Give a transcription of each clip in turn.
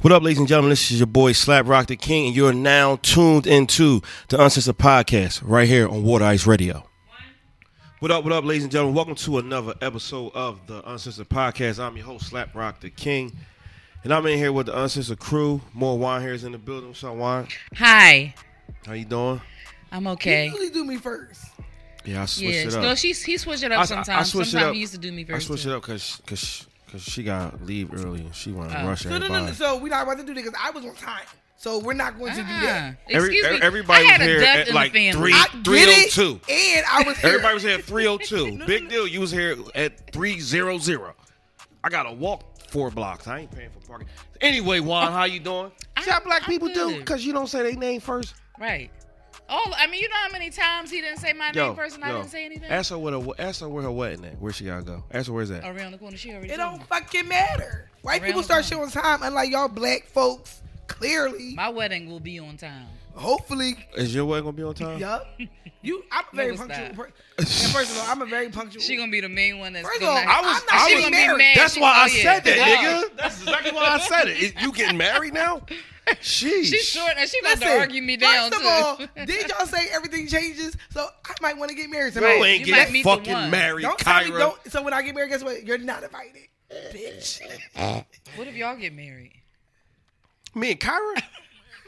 What up, ladies and gentlemen? This is your boy Slap Rock the King, and you're now tuned into the Uncensored Podcast right here on Wooderice Radio. What up, what up, ladies and gentlemen? Welcome to another episode of the Uncensored Podcast. I'm your host, Slap Rock the King, and I'm in here with the Uncensored crew. More Juan here is in the building. What's up, Juan? Hi, How you doing? I'm You okay. usually do me first. Yeah, I switched Yeah, it up. no, she's he switched it I- I- I up sometimes. it sometimes up. he used to do me I first. switched too. it up because cause, cause she got to leave early and she want to Oh. rush So, no, everybody. no, no, so we're not about to do that because I was on time. So we're not going to do that. Ah, Every, excuse me. everybody I had was a here death at in like the family. three, I three get oh it, two. and I was here. Everybody was here at 302. Big deal. You was here at 300. I got to walk four blocks. I ain't paying for parking. Anyway, Juan, how you doing? I- See how black I'm people do? good. Because you don't say their name first. Right. Oh, I mean, you know how many times he didn't say my Yo, name first and I didn't say anything? Ask her, where the, ask her where her wedding at. Where she got to go. Ask her where's that. Around the corner, she already It told don't me. fucking matter. White Around people start shit corner. on time, unlike y'all black folks. Clearly, My wedding will be on time. Hopefully, Is your wedding going to be on time? yup. You, I'm a very Never punctual. stop. Per- and first of all, I'm a very punctual. She gonna be the main one that's First of gonna all, have- I was- I she was gonna be married. mad. That's She- why I oh, yeah. said that, nigga. That's exactly why I said it. Is- You getting married now? Sheesh. She's short and she about Listen, to argue me down first too. of all, did y'all say everything changes? So I might want to get married You tonight. Right. ain't You might getting meet the fucking one. married, Don't tell me Kyra. don't. So when I get married, guess what? You're not invited, bitch. what if y'all get married? Me and Kyra?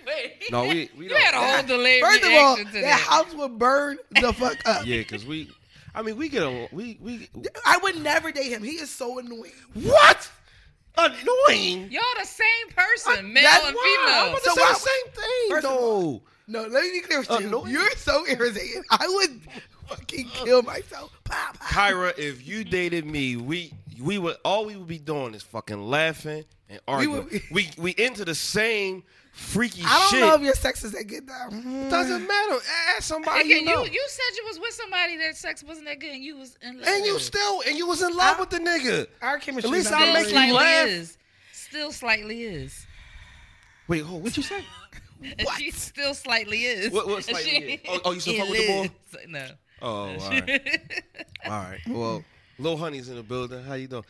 Wait. No, we we You don't. had a whole delayed First of all, reaction that to that. house would burn the fuck up. Yeah, because we, I mean, we get a we we I would never date him. He is so annoying. what annoying. Y'all the same person, male that's and why. I'm female. about to So say why- the same thing. First of though. No, let me be clear with you. Annoying. You're so irritating. I would fucking kill myself. Pow, pow. Kyra, if you dated me, we we would all we would be doing is fucking laughing and arguing. would- We we, into the same freaky shit. I don't shit. know if your sex is that good though. Mm-hmm. Doesn't matter. Ask somebody Again, you know. you, you said you was with somebody that sex wasn't that good and you was in love. and you still and you was in love I- with the nigga. Our chemistry. At least I not make you laugh. is. Still slightly is. Wait, hold. What you say? And She still slightly is. What- what slightly She- is? Oh, oh, you still fuck with the boy? is. No. Oh, all right. All right. Well, Lil Honey's in the building. How you doing?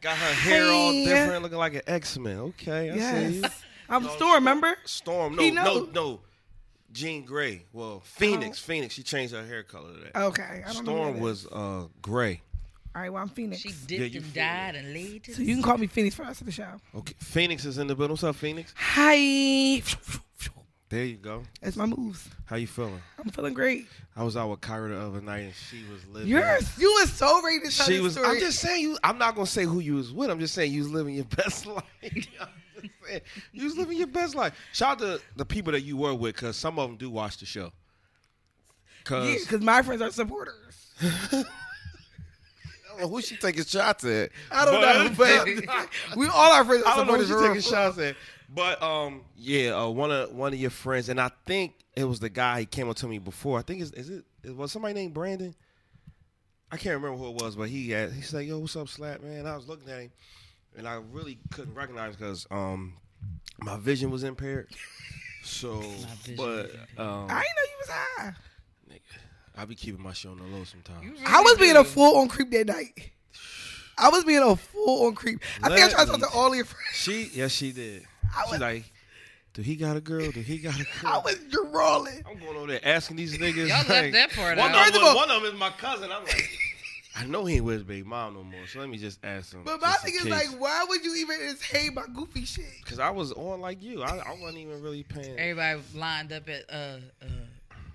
Got her hair all different, looking like an X Men. Okay, I see you. Yes. I'm Storm, remember? Storm, no, He no, no. Jean Grey. Well, Phoenix. Phoenix. She changed her hair color to that. Okay. I don't Storm that was uh gray. All right. Well, I'm Phoenix. She Yeah, dipped you and feel died and laid to so the you can call me Phoenix for the rest of the show. Okay, Phoenix is in the building. What's up, Phoenix? Hi. There you go. That's my moves. How you feeling? I'm feeling great. I was out with Kyra the other night, and she was living. You're you was so ready to tell She this was. story. I'm just saying you. I'm not gonna say who you was with. I'm just saying you was living your best life. I'm just saying, you was living your best life. Shout out to the people that you were with, because some of them do watch the show. Cause Yeah, because my friends are supporters. I don't know who she taking shots at. I don't know, but we all our friends are I don't know who supporters. she taking shots at. But um, yeah, uh, one of one of your friends, and I think it was the guy he came up to me before. I think is is it, it was somebody named Brandon. I can't remember who it was, but he had, he said, "Yo, what's up, Slap man?" I was looking at him, and I really couldn't recognize because um, my vision was impaired. So, but um, I didn't know you was high. Nigga, I be keeping my shit on the low sometimes. You I was really being a do. full on creep that night. I was being a full on creep. I think I tried to talk to Let me- all your friends. She, yes, she did. I She like, do he got a girl? Do he got a girl? I was drawing. I'm going over there asking these niggas. Y'all left like, that part one out. Of First them, one of them is my cousin. I'm like, I know he ain't with his baby mom no more. So let me just ask him. But my thing is like, why would you even entertain my goofy shit? Cause I was on like you. I, I wasn't even really paying. Everybody lined up at uh uh.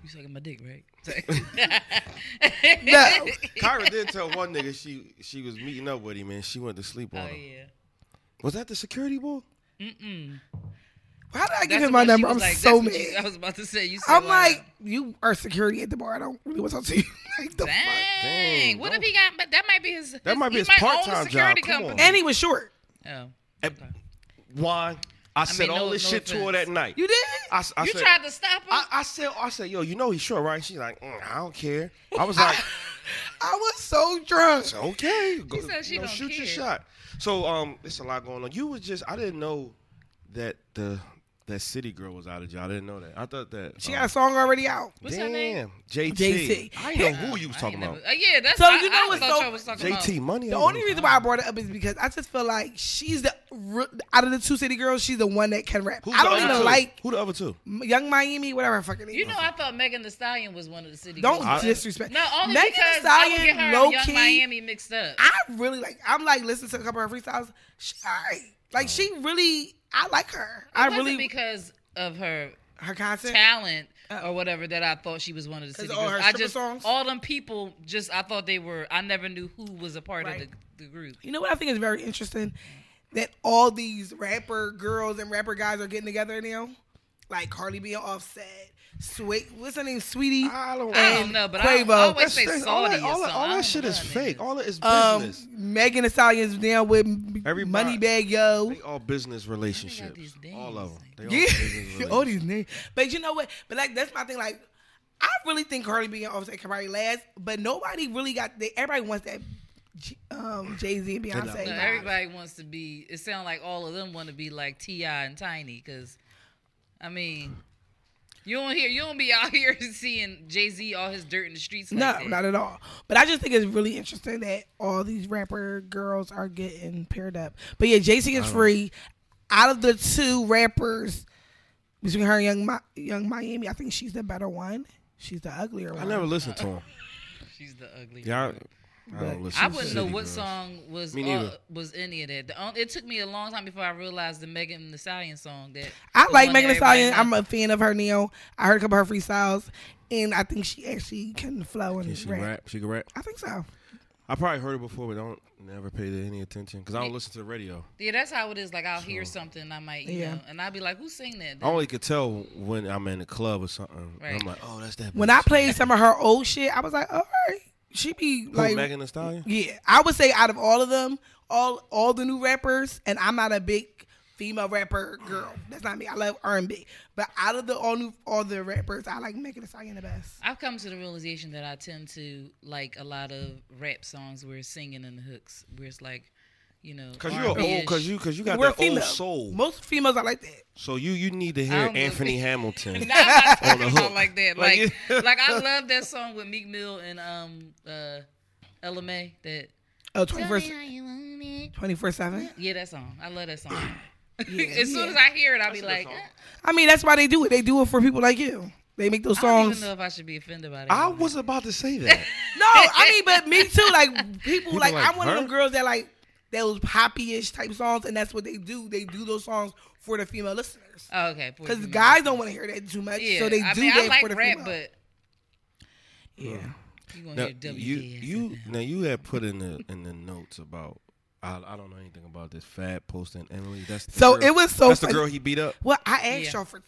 You sucking my dick, right? No. Kyra did tell one nigga she she was meeting up with him and she went to sleep on Oh him. yeah. Was that the security boy? Mm-mm. Why did I give him my number? I'm like, so that's what you- I was about to say. You. Said I'm why like, you are security at the bar. I don't really want to talk to you. like the not? fuck. Dang. Dang, What don't- if he got? But that might be his. That might be his part-time security job. Come on. company. And he was short. Oh. Eh, Juan, I, said mean, all no- this no shit to her that night. You did? I, I You said, tried to stop him. I, I said, I said, yo, you know he's short, right? She's like, mm, I don't care. I was like, I was so drunk. okay, go, said she you know, don't shoot your shot. So, um, it's a lot going on. You was just, I didn't know that the that city girl was out of jail. I didn't know that. I thought that She um, got a song already out. What's her damn, name? JT. JT. I didn't know who you was talking about. never- uh, yeah, that's. So I, you know I what's thought so- y'all was talking JT about. money. The I only was- reason why I brought it up is because I just feel like she's the re- out of the two city girls, she's the one that can rap. Who's I the don't other even two? like who the other two. Young Miami, whatever her fucking name. You is. know, I thought Megan Thee Stallion was one of the city. don't girls. disrespect. No, only Megan Thee because I would get Stallion, her low and Young key, Miami mixed up. I really like. I'm like listening to a couple of her freestyles. She, alright. like she really, I like her. It I wasn't really because of her her content. talent or whatever that I thought she was one of the city all girls. her I just songs? all them people just I thought they were. I never knew who was a part Right. of the, the group. You know what I think is very interesting? That all these rapper girls and rapper guys are getting together now. Like Cardi B and Offset. Sweet what's her name? Saweetie. I don't. I don't And know, but I, I Quavo. always That's- say that's- Saudi all that, all that, all that shit is fake. nigga. All that is um business. Megan Thee Stallion's down with Everybody- Moneybagg Yo. they all business relationships. All of them. They Yeah, business all these names. But you know what? But like that's my thing. Like, I really think Cardi B and Offset can probably last, but nobody really got. The, everybody wants that. Um, Jay Z and Beyonce. No, everybody wants to be. It sounds like all of them want to be like T.I. and Tiny, because, I mean, you don't hear, you don't be out here seeing Jay Z all his dirt in the streets. Like No, that. not at all. But I just think it's really interesting that all these rapper girls are getting paired up. But yeah, Jay Z is free. Out of the two rappers between her and Young Mi- Young Miami, I think she's the better one. She's the uglier one. I never listened to them. She's the ugly. Yeah, I, I But- don't listen. I wouldn't know what girls. song was Me uh, was any of that. The, on- it took me a long time before I realized the Megan Thee Stallion song that I like Megan Thee that everybody Stallion. I'm a fan of her Neo. I heard a couple of her freestyles, and I think she actually can flow and Can she rap. rap? She can rap. I think so. I probably heard it before, but don't never paid any attention because I don't listen to the radio. yeah, that's how it is. Like I'll hear something, I might, you Yeah. know, and I'll be like, "Who sing that?" I only could tell when I'm in the club or something. Right. I'm like, oh, that's that. When. I played some of her old shit, I was like, all right, she be Who, like, Megan Thee Stallion. yeah. I would say out of all of them, all all the new rappers, and I'm not a big female rapper girl. That's not me. I love R&B, but out of the all new all the rappers, I like Megan Thee Stallion the best. I've come to the realization that I tend to like a lot of rap songs where it's singing in the hooks, where it's like, you know, Cause you're old. Cause you, cause you got We're that old soul. Most females are like that. So you, you need to hear don't know. Anthony Hamilton. Not On the hook. like that. Like, Like, yeah. like I love that song with Meek Mill and um uh Ella Mai. That Oh, 21st, yeah, 24 7. that song. I love that song. Yeah, as soon yeah. as I hear it, I'll be That's a good like, song. eh. I mean, that's why they do it. They do it for people like you. They make those I don't songs. even know if I should be offended by that. I was about to say that. No, I mean, but me too. Like people, People like, like I'm one of her? them girls that like those poppy-ish type songs, and that's what they do. They do those songs for the female listeners Oh, okay. because guys don't want to hear that too much, Yeah, so they I do mean, that I like for the rap, female. but yeah, you gonna now, hear WK. you, you, now you had put in the in the notes about. I, I don't know anything about this fat posting Emily. That's the So girl- it was so That's the girl he beat up. well, I asked Yeah. y'all for.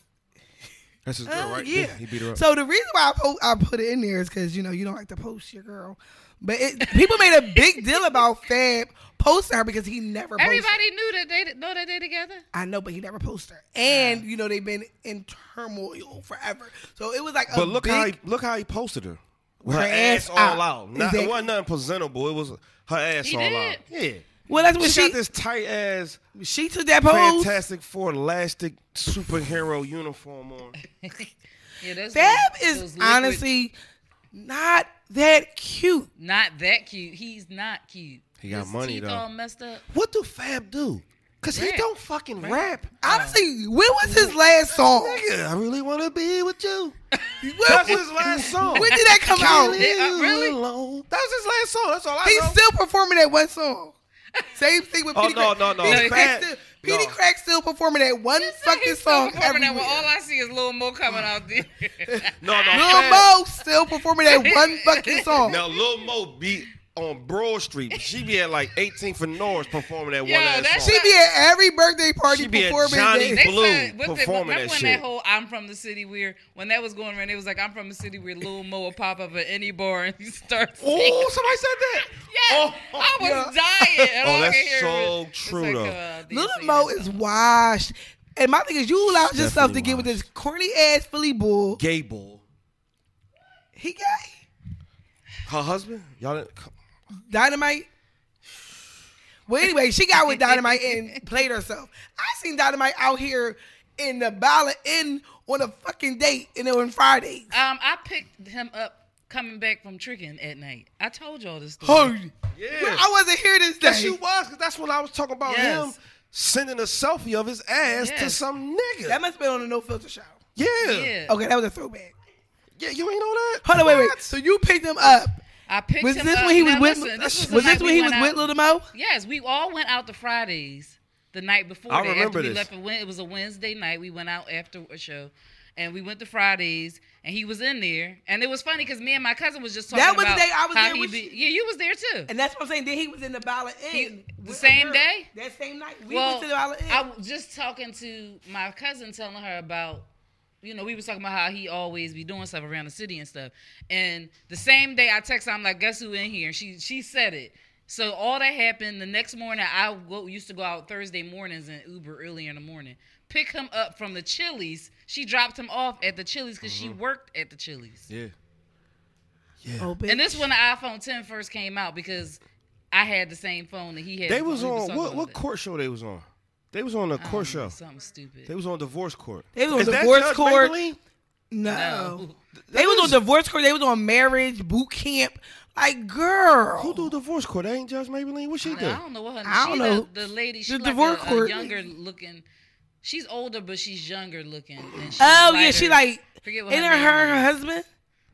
That's his girl, Uh, right? yeah. he beat her up. So the reason why I, po- I put it in there is because you know you don't like to post your girl, but it, people made a big deal about Fab posting her because he never. posted. Everybody knew that they know that they together. I know, but he never posted her, and you know they've been in turmoil forever. So it was like a But look big, how he look how he posted her. With her, Her ass, ass all out. out. Not, Exactly. It wasn't nothing presentable. It was her ass He all did. out. Yeah. Well, that's what She, she got this tight ass she took that pose. Fantastic Four elastic superhero uniform on. Yeah, that's Fab those- is liquid- honestly not that cute. not that cute. He's not cute. He got His money, teeth though. all messed up. What do Fab do? Cause he don't fucking Rap. rap. Honestly, when was his last song? Nigga, I really want to be with you. When, That's his last song. when did that come out? uh, really? alone. That was his last song. That's all I He's know. still performing that one song. Same thing with Oh, Petey no, Crack. no, no. Petey Fab- Crack still, Petey no. Crack still performing that one He's fucking still song performing every that one. All I see is Lil Mo coming out there. no, no. Lil Fab- Mo still performing that one fucking song. Now Lil Mo be on Broad Street. but She be at like 18th and North performing that Yo, one ass that's song. She be at every birthday party She be at performing Johnny that. They Blue said, what the, remember that when shit. that whole "I'm from the city" where when that was going around, it was like "I'm from the city" where Lil Mo will pop up at any bar and he starts. Oh, somebody said that. Yeah, Oh, I was yeah. dying. And Oh, all that's could so was- it's true, like, though. uh, they Lil Mo that is song. washed. And my thing is, you allow yourself to Definitely get with this corny ass Philly bull. Gable. He gay. Her husband? Y'all didn't. come- Dynamite. Well, anyway, she got with Dynamite and played herself. I seen Dynamite out here in the ballot in on a fucking date and it was on Fridays. Um, I picked him up coming back from tricking at night. I told y'all this story. Oh, story. Yeah. I wasn't here this day. Yes, you was, because that's what I was talking about Yes. him sending a selfie of his ass to some nigga. That must have been on the No Filter show. yeah. yeah. Yeah. Okay, that was a throwback. Yeah, you ain't know that? Hold on, wait, wait. So you picked him up. I picked Was him this up. when he was Now with? listen, was this this, was, the night when he was went with. Little Mo? Yes, we all went out to Fridays the night before. I that. remember after we this. left, it was a Wednesday night. We went out after a show, and we went to Fridays, and he was in there, and it was funny because me and my cousin was just talking That was the about day I was how there he with be. you. Yeah, you was there too. And that's what I'm saying. Then he was in the Ballot He- Inn. the same girl. day? That same night. We well, went to the Ballot Inn. I was just talking to my cousin, telling her about, you know, we was talking about how he always be doing stuff around the city and stuff. And the same day I text her, I'm like, guess who in here? And she she said it. So all that happened. The next morning, I go, used to go out Thursday mornings and Uber early in the morning. Pick him up from the Chili's. She dropped him off at the Chili's because she mm-hmm. worked at the Chili's. Yeah. Yeah. oh. And this when the iPhone 10 first came out because I had the same phone that he had. They was on what what court show they was on? They was on a don't court know, show. Something stupid. They was on divorce court. They was on Is that divorce Judge court. Mablean? no. No. They was on divorce court. They was on marriage boot camp. Like, girl. Who do divorce court? That ain't Judge Mablean. What she I, do? I don't know what her I don't know. The, the lady, she's The like divorce a, a court. younger looking. She's older, but she's younger looking. And she's Oh yeah, she like. Forget what Ain't her it her her husband?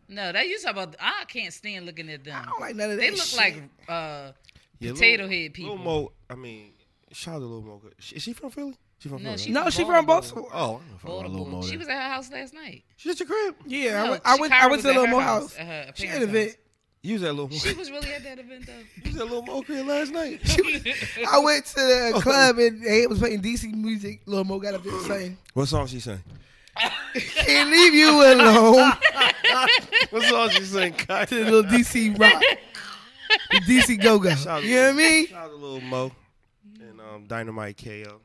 No, that you talk about. I can't stand looking at them. I don't like none of that. They look shit. like uh, Yeah, potato Lil- head people. Lil Mo, I mean, shout out to Lil Mo. Is she from Philly? She from No, Philly. she- right? No, she from Baltimore. Baltimore. Oh, I don't know if I know Lil Baltimore. Mo. She was at her house last night. She's at your crib. Yeah, I No, went. I went. I Shakira went was to the at Little her Mo house, house. at her She parents' had a event. You was at Lil Mo. She was really at that event though. You was at Lil Mo crib last night. I went to the oh. club and they was playing DC music. Lil Mo got up there saying, what song she sang? "Can't leave you alone." What song she sang? Kai? to the little DC rock, the DC go go. You know what I mean? Shout out to Lil Mo and um, Dynamite KO.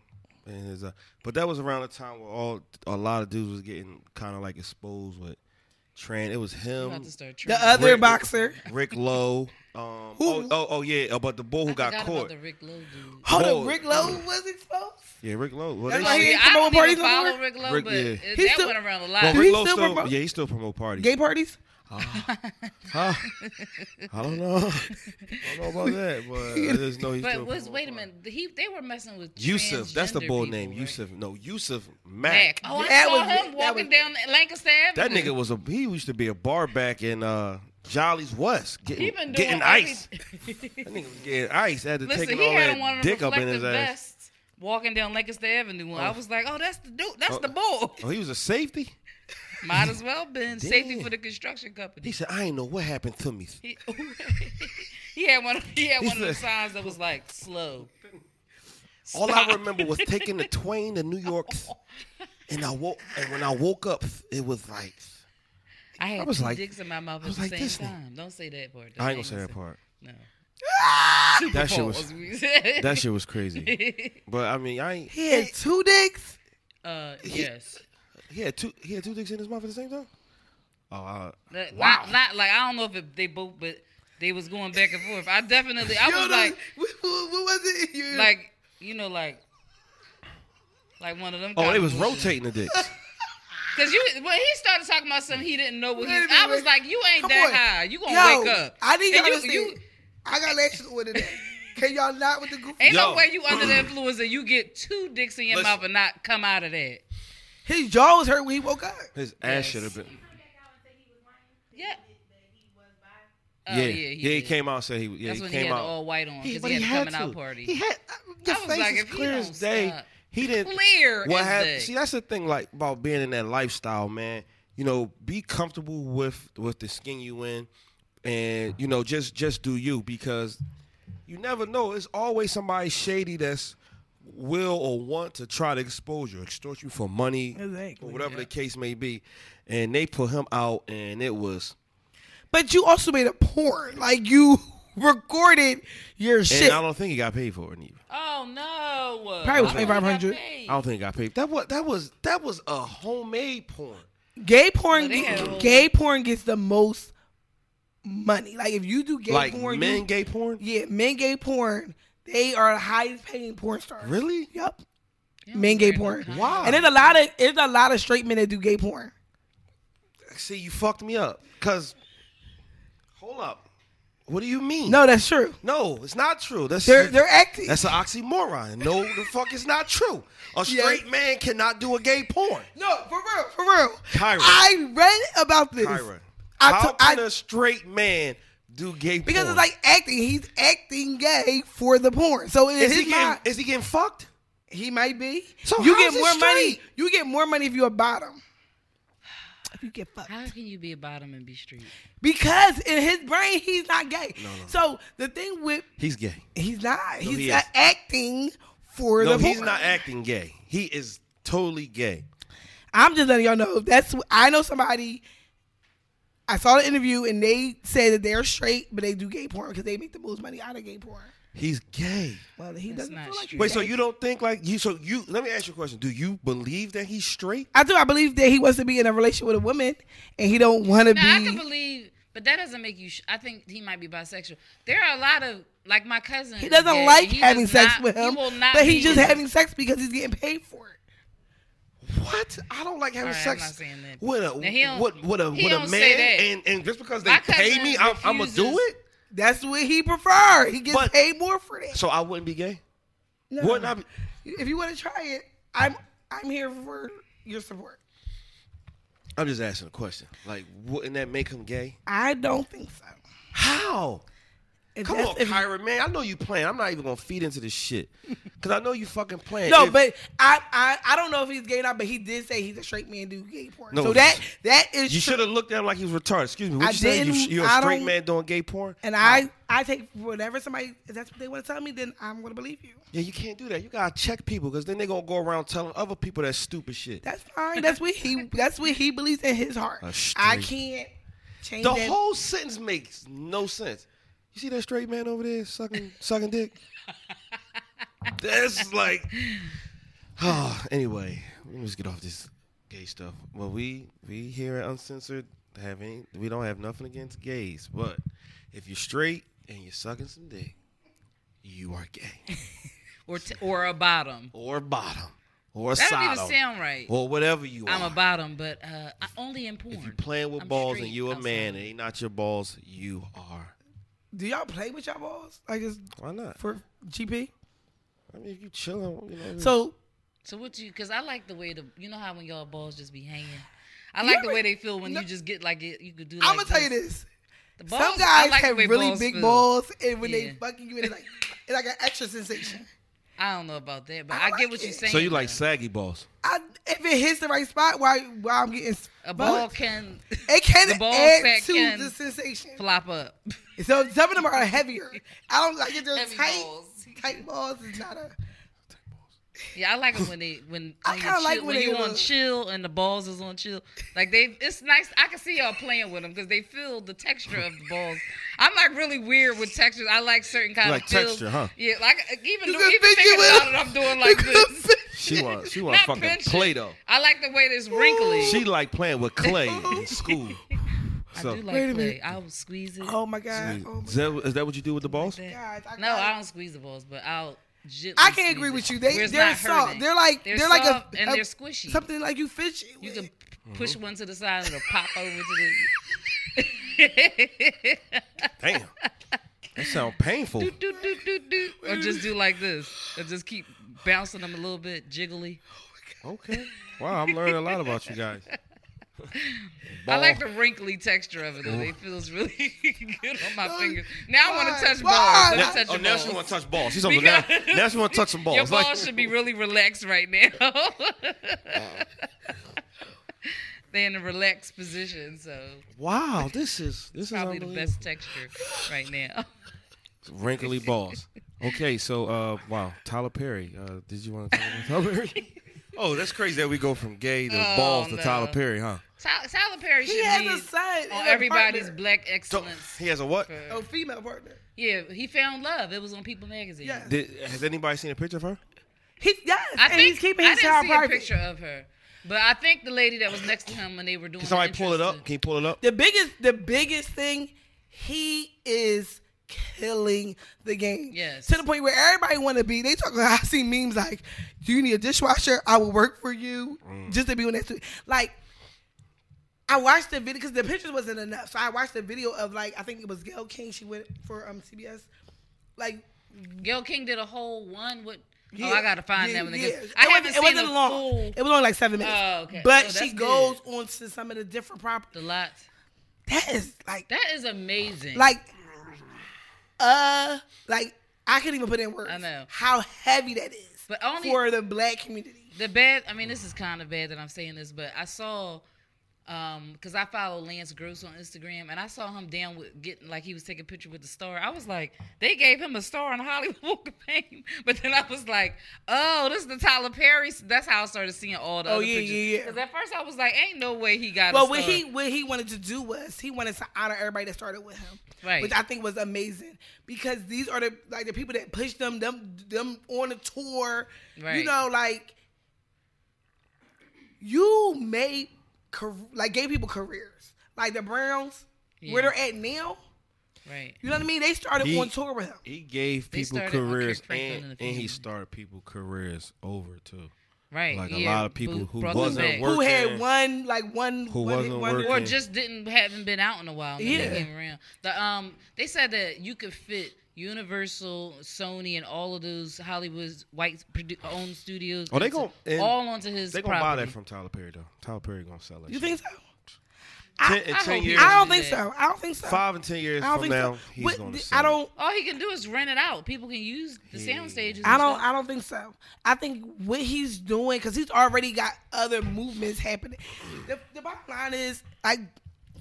And his, uh, but that was around the time where all a lot of dudes was getting kind of like exposed with trans. It was him, about to start The other Rick- boxer. Rick Lowe. Um, Who? oh, oh, oh yeah, but the boy who I got caught. about the Rick Lowe dude. Hold Whoa. on, Rick Lowe was exposed. Yeah, Rick Lowe. Well, That's they why he ain't I don't parties even follow? Rick Lowe, Rick- but yeah. He that still- went around a lot. Do Rick Lowe still still, promote- yeah, he still promote parties. Gay parties? Huh? I don't know. I don't know about that, but I just know he's But was wait a minute, he they were messing with Yusuf, that's the boy name. right? Yusuf, no, Yusuf Mack. Mac. Oh, I That saw was- him walking was- down Lancaster Avenue. That nigga was a he used to be a bar back in uh Jolly's West, getting He been doing getting every- ice. That nigga was getting ice. Had to Listen, take he all that on one of the dick up in his ass. walking down Lancaster Avenue. And I was like, oh, that's the dude. That's Oh. the boy. Oh, he was a safety. Might as well been safety Damn. for the construction company. He said, "I ain't know what happened to me." He, he had one. He had He one of the signs that was like slow. All I remember was taking the Twain to New York, and I woke. And when I woke up, it was like I had I was two like- dicks in my mouth at the like, same nigga. time. Don't say that part. I ain't gonna say that part. No. That shit was that shit was crazy. But I mean, I ain't. He had two dicks. uh, yes. He had two. He had two dicks in his mouth at the same time. Oh, uh, Not, Wow. not, not like I don't know if it, they both, but they was going back and forth. I definitely, I was like, what, what, what was it? You- like you know, like, like one of them. oh, they was rotating the dicks. Because you, when he started talking about something he didn't know what he, minute, I was wait. like, you ain't Come that on. high. You gonna Yo, wake up. I need y'all to you, you, I got lectures with it. Can y'all not with the goofy? ain't no way you under the influence and you get two dicks in your Listen. mouth and not come out of that. His jaw was hurt when he woke up. His ass Yes. should have been. Yeah. Oh, yeah, yeah, yeah, he, he, came out said he. Yeah, That's he when he came had out. the all white on He- because he, he had a had coming out party. He had. Uh, Your I was face like, is clear as day. stop. He didn't. Clear What as hap- day. See, that's the thing, like about being in that lifestyle, man. You know, be comfortable with with the skin you in, and you know, just just do you because you never know. It's always somebody shady that's will or want to try to expose you, extort you for money, Exactly, or whatever yeah. the case may be. And they put him out, and it was. But you also made a porn. Like you recorded your shit. And shit. I don't think he got paid for it either. Oh no! Probably was I thought he got 2500. I don't think he got paid. That was that was that was a homemade porn. Gay porn, But get- had a whole- gay porn gets the most money. Like if you do gay like porn, men you, gay porn. yeah, men gay porn, they are the highest paying porn stars. Really? Yep. Yeah, Men gay porn. Wow. And there's a lot of there's a lot of straight men that do gay porn. See, you fucked me up. Cause hold up, What do you mean? No, that's true. no, it's not true. That's They're they're acting. that's an oxymoron. No, the fuck is not true. A Yeah. straight man cannot do a gay porn. no, for real, for real. Kyra. I read about this. Kyra, I how to- can I- a straight man do gay because porn? it's like acting. He's acting gay for the porn. So in is he getting mind, is he getting fucked? he might be. So you get is it more money. You get more money if you're a bottom. If you get fucked. How can you be a bottom and be street? Because in his brain, he's not gay. No, no. So the thing with He's gay. he's not. he's he not acting for No, the he's porn. not acting gay. He is totally gay. I'm just letting y'all know. That's I know somebody. I saw the interview and they say that they're straight, but they do gay porn because they make the most money out of gay porn. He's gay. Well, he That's doesn't not feel like straight. Wait, he's so gay. you don't think like you? So you? Let me ask you a question. Do you believe that he's straight? I do. I believe that he wants to be in a relationship with a woman, and he don't want to Now I be. can believe, but that doesn't make you. Sh- I think he might be bisexual. There are a lot of like my cousin. he doesn't gay, like and he having does sex not- with him, He will not but he's just in- having sex because he's getting paid for it. What? I don't like having All right, I'm sex not saying that. with a Now, with, with a with a man, and and just because they pay me, I'm, I'm gonna do it. That's what he prefer. He gets But- paid more for that. So I wouldn't be gay. No. Wouldn't I? Be, If you want to try it, I'm I'm here for your support. I'm just asking a question. Like, wouldn't that make him gay? I don't think so. How? Come on, if- Kyra, man. I know you playing. I'm not even gonna feed into this shit because I know you fucking playing. No, If- but I, I I don't know if he's gay or not, but he did say he's a straight man do gay porn. No, so that that is you should have looked at him like he was retarded. Excuse me. What I you saying? You, didn't- you're a straight man doing gay porn? And I I take whatever somebody if that's what they want to tell me, then I'm gonna believe you. Yeah, you can't do that. You gotta check people because then they're gonna go around telling other people that stupid shit. That's fine. That's what he that's what he believes in his heart. I can't change The that. whole sentence makes no sense. You see that straight man over there sucking sucking dick? That's like oh, anyway, let me just get off this gay stuff. Well we we here at Uncensored have any, we don't have nothing against gays, but if you're straight and you're sucking some dick, you are gay. or t- or a bottom. or bottom. Or a That don't even sound right. Or whatever you are. I'm a bottom, but uh, I, only in porn. if you're playing with I'm balls and straight you a man and they not your balls, you are. Do y'all play with y'all balls? Like it's Why not? for GP? I mean, if you chilling, you know. So So what you? Because I like the way the you know how when y'all balls just be hanging. I You like the way they feel when no- you just get like it. You could do. Like I'm gonna tell you this. The balls, Some guys like have way really balls big feel. balls, and when they fucking you, it's like it's like an extra sensation. I don't know about that, but I I, get like what you're saying. so you like though. saggy balls? I, if it hits the right spot, while while I'm getting a ball fucked, can it can the ball add sack to can the sensation. flop up. So some of them are heavier. I don't like it. They're Heavy tight. balls. Tight balls is not a. Yeah, I like them when they when, I when, kinda you like chill, when when you on chill and the balls is on chill. Like they, it's nice. I can see y'all playing with them because they feel the texture of the balls. I'm like really weird with textures. I like certain kind You of like feels. texture, huh? Yeah, like uh, even You even thinking about it, I'm doing like can this. She want she want Not fucking pinching. Play-Doh. I like the way this wrinkly. She like playing with clay in school. I So do Wait like a play. minute. I will squeeze it. Oh my god! Oh my is that is that what you do with the balls? Like god! I No, I don't squeeze the balls, but I'll. Gently I can't agree with you. where They it's they're soft. hurting. They're like They're they're, like a soft and a- they're squishy. Something like you fish. You can Mm-hmm. push one to the side and it'll pop over to the. Damn. That sound painful. do, do, do, do, do. Or just do like this. Or just keep bouncing them a little bit, jiggly. Okay. Wow, I'm learning a lot about you guys. I like the wrinkly texture of it though. It feels really good on my fingers. Now I want to touch Why? balls. Now, touch oh, now balls. she want to touch balls. She's over now. Because- Now she want to touch some balls. Your Like- balls should be really relaxed right now. They're in a relaxed position, so wow, this is this is probably the best texture right now. Wrinkly balls. Okay, so uh, wow, Tyler Perry. Uh, did you want to talk about Tyler Perry? Oh, that's crazy that we go from gay to Oh, balls to. Tyler Perry, huh? Tyler, Tyler Perry He should has be a son. on everybody's partner. black So, excellence. he has a what? for- Oh, female partner. yeah, he found love. It was on People Magazine. Yeah. Did, has anybody seen a picture of her? He yes, I and think he's keeping his I his didn't child see private. a picture of her, but I think the lady that was next to him when they were doing. Can somebody pull it up? Can you pull it up? The biggest, the biggest thing, he is killing the game. Yes. To the point where everybody want to be. They talk. I see memes like, "Do you need a dishwasher? I will work for you Mm. just to be on that." street." Like, I watched the video because the pictures wasn't enough. So I watched the video of like I think it was Gayle King. She went for um CBS. Like Gayle King did a whole one with. yeah, oh, I gotta find yeah, that one. yeah. again. I It haven't wasn't- seen it wasn't the long. full. It was only like seven minutes. Oh, okay. But Oh, she goes good. on to some of the different properties. The lots. That is like That is amazing. like uh like I can't even put in words. I know. how heavy that is. But only- for the black community. the bad. I mean, this is kind of bad that I'm saying this, but I saw. Um, cause I follow Lance Gross on Instagram, and I saw him down with getting like he was taking a picture with the star. I was like, they gave him a star on the Hollywood Walk of Fame, but then I was like, oh, this is the Tyler Perry. That's how I started seeing all the Oh, other yeah, pictures. yeah, yeah. Cause at first I was like, ain't no way he got. A what star. he what he wanted to do was he wanted to honor everybody that started with him, Right. Which I think was amazing because these are the like the people that pushed them them them on the tour. You know, like you made car- like gave people careers, like the Browns where they're at now. right. You know what I mean? They started He- on tour with him. He gave people careers and, and he started people careers over too. Right. Like a lot of people Boo- who wasn't back. work- Who had one like one Who one wasn't one- working. or just didn't haven't been out in a while. Yeah. they around. The um, they said that you could fit Universal, Sony, and all of those Hollywood's white produ- owned studios. Oh, they into- gon- all onto his. They gonna buy that from Tyler Perry though. Tyler Perry gonna sell it. You think so? Ten, I- I ten years, I don't think so. I don't think so. five and ten years I don't from think now, so. he's What- gonna I don't. All he can do is rent it out. People can use the sound stages. I don't. stuff. I don't think so. I think what he's doing because he's already got other movements happening. The, the bottom line is like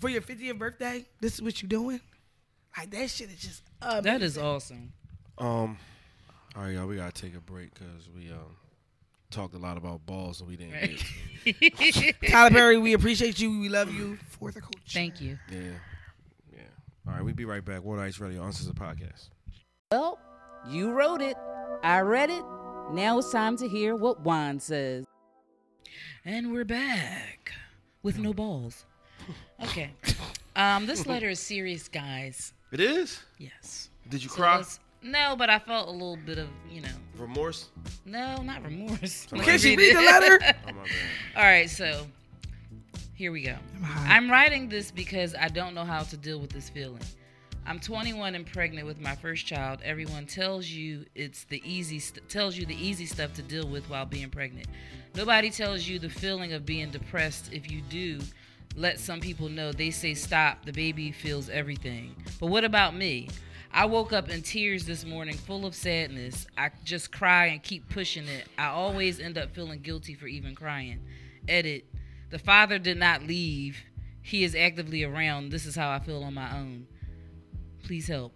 for your 50th birthday, this is what you're doing. Like that shit is just amazing. That is awesome. Um, all right, y'all, we gotta take a break because we um talked a lot about balls and we didn't Right. get. Tyler Perry. We appreciate you. We love you for the culture. Thank you. Yeah, yeah. All right, we'll be right back. Wooderice Radio, Uncensored Podcast. Well, you wrote it. I read it. Now it's time to hear what Juan says. And we're back with no balls. Okay. Um, this letter is serious, guys. It is. Yes. Did you So cry? let's- No, but I felt a little bit of, you know, Remorse? no, not remorse. Can Let me she read it. the letter? Oh my bad. All right, so here we go. I'm writing this because I don't know how to deal with this feeling. I'm 21 and pregnant with my first child. Everyone tells you it's the easy st- tells you the easy stuff to deal with while being pregnant. Nobody tells you the feeling of being depressed. If you do, let some people know. They say stop. The baby feels everything. But what about me? I woke up in tears this morning, full of sadness. I just cry and keep pushing it. I always end up feeling guilty for even crying. Edit. The father did not leave. He is actively around. This is how I feel on my own. Please help.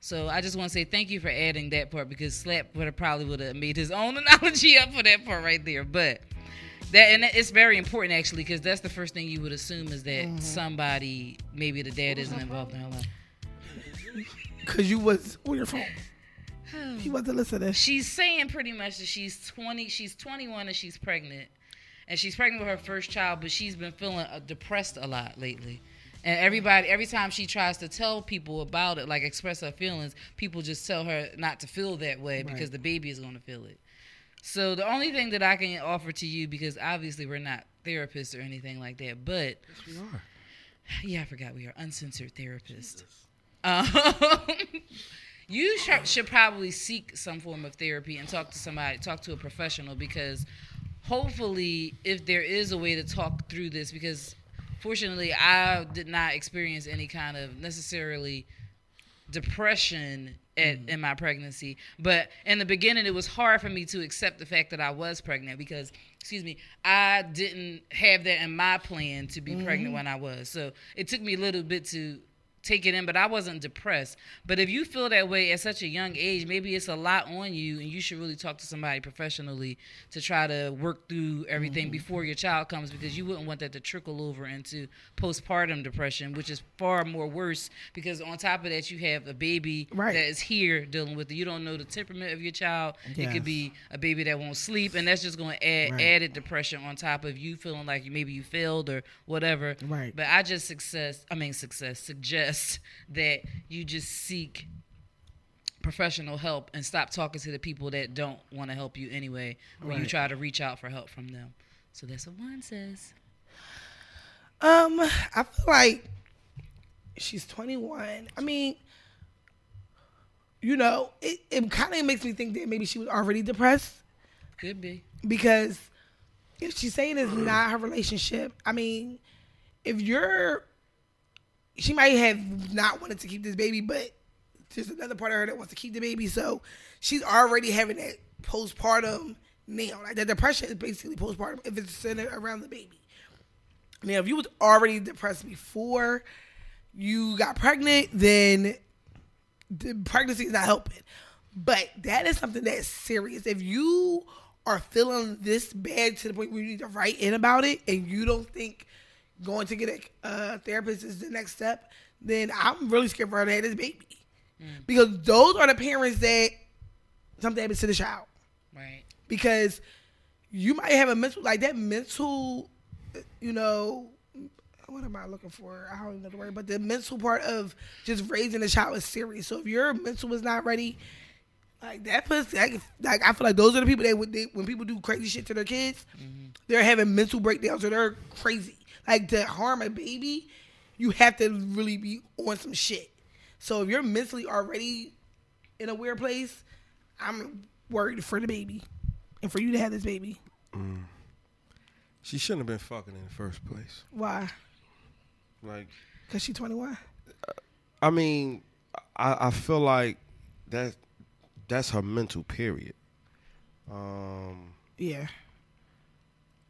So I just want to say thank you for adding that part because Slap would have probably would have made his own analogy up for that part right there. But that and it's very important actually because that's the first thing you would assume is that somebody, maybe the dad, isn't involved in her life. Because you was on your phone. He wasn't listening. She's saying pretty much that she's 20, she's 21 and she's pregnant. And she's pregnant with her first child, but she's been feeling uh, depressed a lot lately. And everybody, every time she tries to tell people about it, like express her feelings, people just tell her not to feel that way because the baby is going to feel it. So the only thing that I can offer to you, because obviously we're not therapists or anything like that, but yes, We are. yeah, I forgot we are uncensored therapists. Um, you sh- should probably seek some form of therapy and talk to somebody, talk to a professional, because hopefully, if there is a way to talk through this, because fortunately, I did not experience any kind of necessarily depression at, mm-hmm. in my pregnancy. But in the beginning, it was hard for me to accept the fact that I was pregnant because, excuse me, I didn't have that in my plan to be pregnant mm-hmm. when I was. So it took me a little bit to take it in, but I wasn't depressed. But if you feel that way at such a young age, maybe it's a lot on you, and you should really talk to somebody professionally to try to work through everything mm-hmm. before your child comes, because you wouldn't want that to trickle over into postpartum depression, which is far more worse. Because on top of that, you have a baby Right. that is here dealing with it. You don't know the temperament of your child. It could be a baby that won't sleep, and that's just going to add Right. added depression on top of you feeling like maybe you failed or whatever. Right. But I just success. I mean success. Suggest that you just seek professional help and stop talking to the people that don't want to help you anyway. When you try to reach out for help from them. So that's what Juan says. Um, I feel like she's 21. I mean, you know, it, it kind of makes me think that maybe she was already depressed Could be. because if she's saying it's not her relationship, I mean, if you're, she might have not wanted to keep this baby, but there's another part of her that wants to keep the baby, so she's already having that postpartum now. Like the depression is basically postpartum if it's centered around the baby. Now, if you was already depressed before you got pregnant, then the pregnancy is not helping. But that is something that's serious. If you are feeling this bad to the point where you need to write in about it, and you don't think going to get a uh, therapist is the next step, then I'm really scared for her to have this baby. Because those are the parents that something happens to the child Right. because you might have a mental like that mental you know what am I looking for? I don't even know the word, but the mental part of just raising a child is serious. So if your mental is not ready, like that puts like, like I feel like those are the people that when, they, when people do crazy shit to their kids, they're having mental breakdowns or they're crazy. Like to harm a baby, you have to really be on some shit. So if you're mentally already in a weird place, I'm worried for the baby and for you to have this baby. She shouldn't have been fucking in the first place. Why? Like, Cause she's 21. I mean, I, I feel like that that's her mental period. Um, Yeah.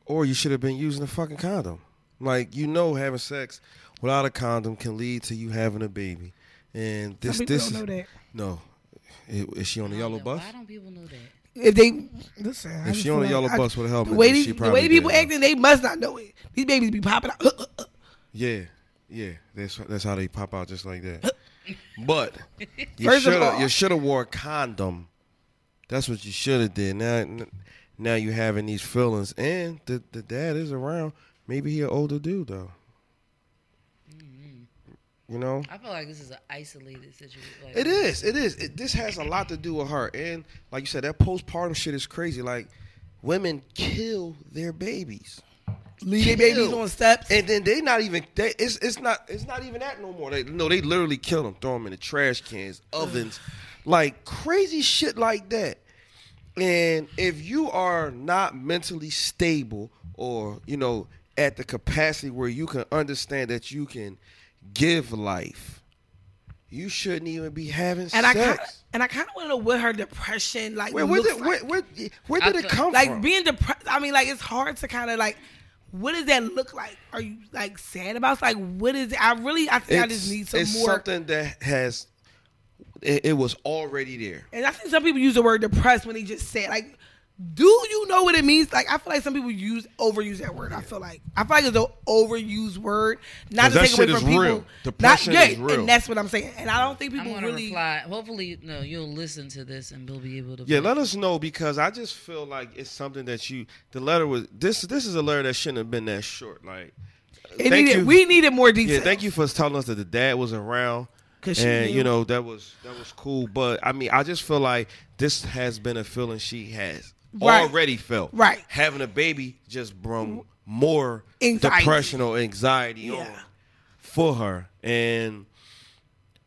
or you should have been using a fucking condom. Like you know, having sex without a condom can lead to you having a baby. And this Some people this don't know that. no, is, is she on the yellow know. bus? Why don't people know that? If they listen, I If just she on feel the yellow like I- bus with a helmet, the way then these, she the probably way people did. acting, they must not know it. These babies be popping out. Yeah, yeah. That's that's how they pop out just like that. But you First of should all- you should have wore a condom. That's what you should have did. Now now you having these feelings, and the the dad is around. Maybe he an older dude though. Mm-hmm. You know. I feel like this is an isolated situation. Like, It is. It is. It, this has a lot to do with her, and like you said, that postpartum shit is crazy. Like women kill their babies. Leave their babies Kill. on steps. And then they not even they, it's it's not it's not even that no more. They no they literally kill them, throw them in the trash cans, ovens, like crazy shit like that. And if you are not mentally stable or you know at the capacity where you can understand that you can give life, you shouldn't even be having and I kind of sex. and I kind of want to know what her depression like where, where looks did like. where, where, where I did it come like from? Like being depressed. I mean, like it's hard to kind of like. What does that look like? Are you like sad about? Like what is? It? I really, I think I just need some it's more. something that has it, it was already there. And I think some people use the word depressed when they just say like, do you know what it means? Like I feel like some people use overuse that word. I feel like I feel like it's an overused word, not to that take away from is people. real. Not, Depression yeah, is real. and that's what I'm saying. And I don't think I'm people gonna really. reply. Hopefully, no, you'll listen to this and we'll be able to. Yeah, let us know because I just feel like it's something that you. The letter was this. This is a letter that shouldn't have been that short. Like, It thank needed, you. we needed more detail. yeah, thank you for telling us that the dad was around. 'Cause she and knew. you know that was that was cool, but I mean, I just feel like this has been a feeling she has Right. already felt. Right. having a baby just brought more Anxiety. depression or anxiety on Yeah. for her, and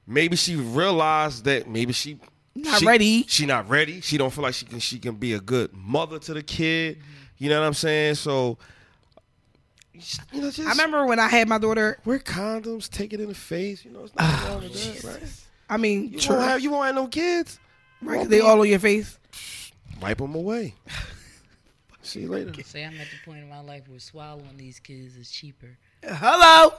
maybe she realized that maybe she Not she- ready. She not ready. She don't feel like she can. She can be a good mother to the kid. You know what I'm saying? So, you know, just I remember when I had my daughter. wear condoms, take it in the face. You know, it's ah, not wrong with that, right? I mean, You true, won't have you won't have no kids. Right? They all on your face. Wipe them away. See you later. Say I'm at the point in my life where swallowing these kids is cheaper. Hello,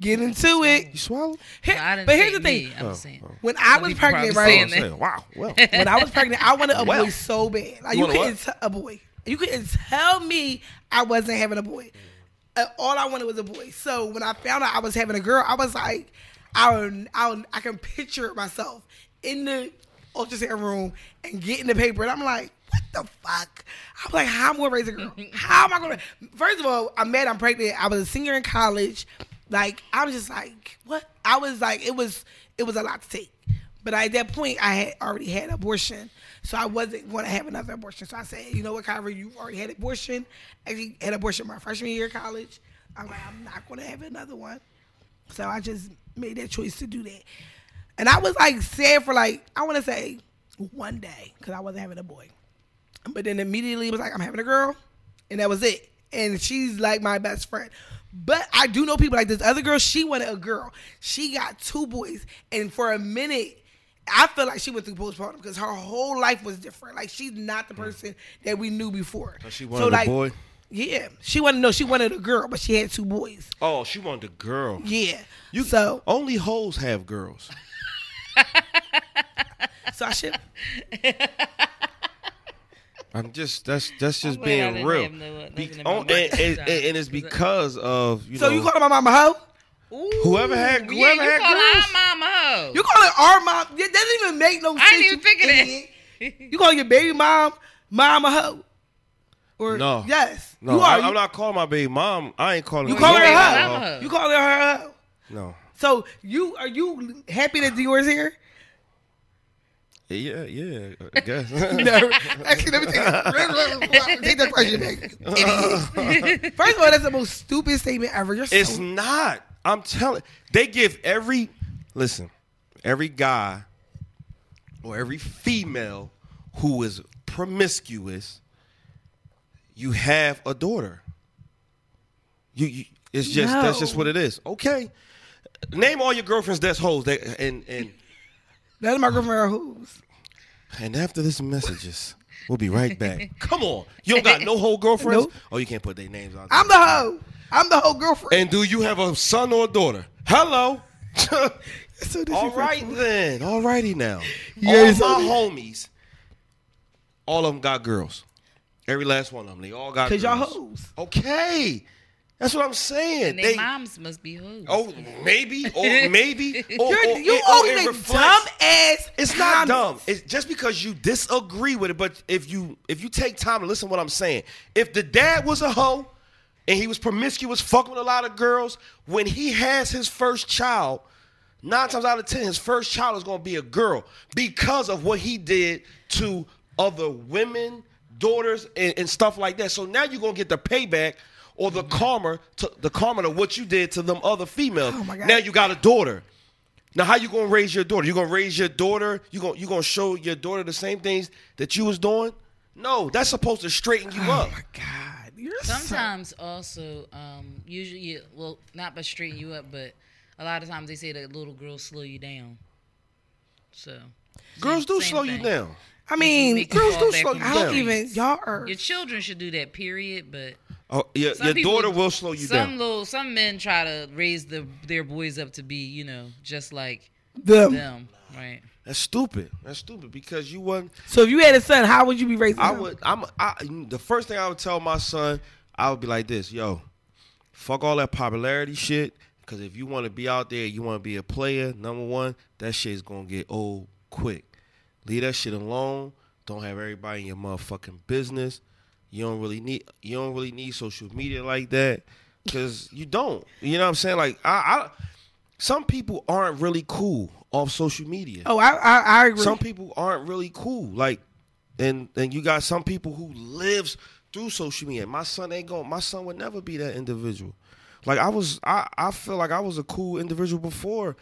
get into it. You swallow? Here- No, but here's the thing: me. I'm Oh, saying. oh. when I was pregnant, right? saying Oh, that. wow. Well, when I was pregnant, I wanted a Well. boy so bad. Like You you, couldn't tell a boy. You couldn't tell me I wasn't having a boy. Uh, all I wanted was a boy. So when I found out I was having a girl, I was like, I would, I, would, I can picture myself in the ultrasound room and getting the paper, and I'm like, what the fuck? I'm like, how am I gonna raise a girl? How am I gonna? First of all, I'm mad I'm pregnant. I was a senior in college. Like I was just like, what? I was like, it was, it was a lot to take. But at that point, I had already had abortion, so I wasn't going to have another abortion. So I said, you know what, Kyrie, you already had abortion. Actually, had abortion my freshman year of college. I'm like, I'm not gonna have another one. So I just made that choice to do that. And I was like sad for like I want to say one day because I wasn't having a boy, but then immediately it was like I'm having a girl, and that was it. And she's like my best friend. But I do know people like this other girl. She wanted a girl. She got two boys, and for a minute. I feel like she went through postpartum because her whole life was different. Like she's not the mm. person that we knew before. Oh, she wanted a boy? Yeah, she wanted no, she wanted a girl, but she had two boys. Oh, she wanted a girl. Yeah, You so only hoes have girls. So I should. I'm just that's that's just I'm glad I being real. have no- Be- in my oh, mind. and, and- and- and it's because of you So know you calling my mama hoe? Ooh, Whoever had- yeah, whoever you had call girls. our mama hoe. You calling our mom? That doesn't even make no sense. I didn't even you think of idiot. that. You calling your baby mom mama hoe? Or No. yes, no, you I, are. I'm not calling my baby mom. I ain't calling You her calling her no hoe? mama hoe. hoe. You calling her a hoe? No. So you are you happy that Dior's here? Yeah, yeah, I guess. No, actually, let me take, that- take that question back. First of all, that's the most stupid statement ever. You're It's so not. I'm telling. They give every listen, every guy or every female who is promiscuous, you have a daughter. You, you it's just that's just what it is. Okay. Name all your girlfriends that's hoes. They, and and That's my girlfriend. are Who's? and after this messages, we'll be right back. Come on, you don't got no whole girlfriends. Nope. Oh, you can't put their names out. I'm the hoe. I'm the whole girlfriend. And do you have a son or a daughter? Hello. So All right disrespectful. then. All righty now. Yes, all my homies, all of them got girls. Every last one of them. They all got Cause girls. y'all hoes. Okay. That's what I'm saying. And They, their moms must be hoes. oh, maybe, or oh, maybe, or, You're, or, you or always it reflects- dumb ass. It's not dumb. It's just because you disagree with it. But if you if you take time to listen to what I'm saying, if the dad was a hoe and he was promiscuous, fucking with a lot of girls, when he has his first child, nine times out of ten, his first child is going to be a girl because of what he did to other women, daughters, and, and stuff like that. So now you're going to get the payback. Or the karma, to, the karma to what you did to them other females. Oh my God. Now you got a daughter. Now, how you gonna raise your daughter? You gonna raise your daughter? You gonna you gonna show your daughter the same things that you was doing? No, that's supposed to straighten you Oh up. my god. You're so- Sometimes also, um, usually, well, not by straighten you up, but a lot of times they say that little girls slow you down. So Girls do Same slow you down. I mean, girls do slow. on I your don't feet. even. Y'all are. your children should do that. Period. But Oh, your, some your people- daughter will slow you some down. Little, some men try to raise the, their boys up to be, you know, just like them. them, right? That's stupid. That's stupid because you wasn't. So if you had a son, how would you be raising I him? would. I'm. I, the first thing I would tell my son, I would be like this, yo, fuck all that popularity shit. Because if you want to be out there, you want to be a player. Number one, that shit's gonna get old quick. Leave that shit alone. Don't have everybody in your motherfucking business. You don't really need. You don't really need social media like that. Because you don't. You know what I'm saying? Like I, I, some people aren't really cool off social media Oh, I I, I agree. some people aren't really cool. Like, and and you got some people who lives through social media. My son ain't going. My son would never be that individual. Like I was, I I feel like I was a cool individual before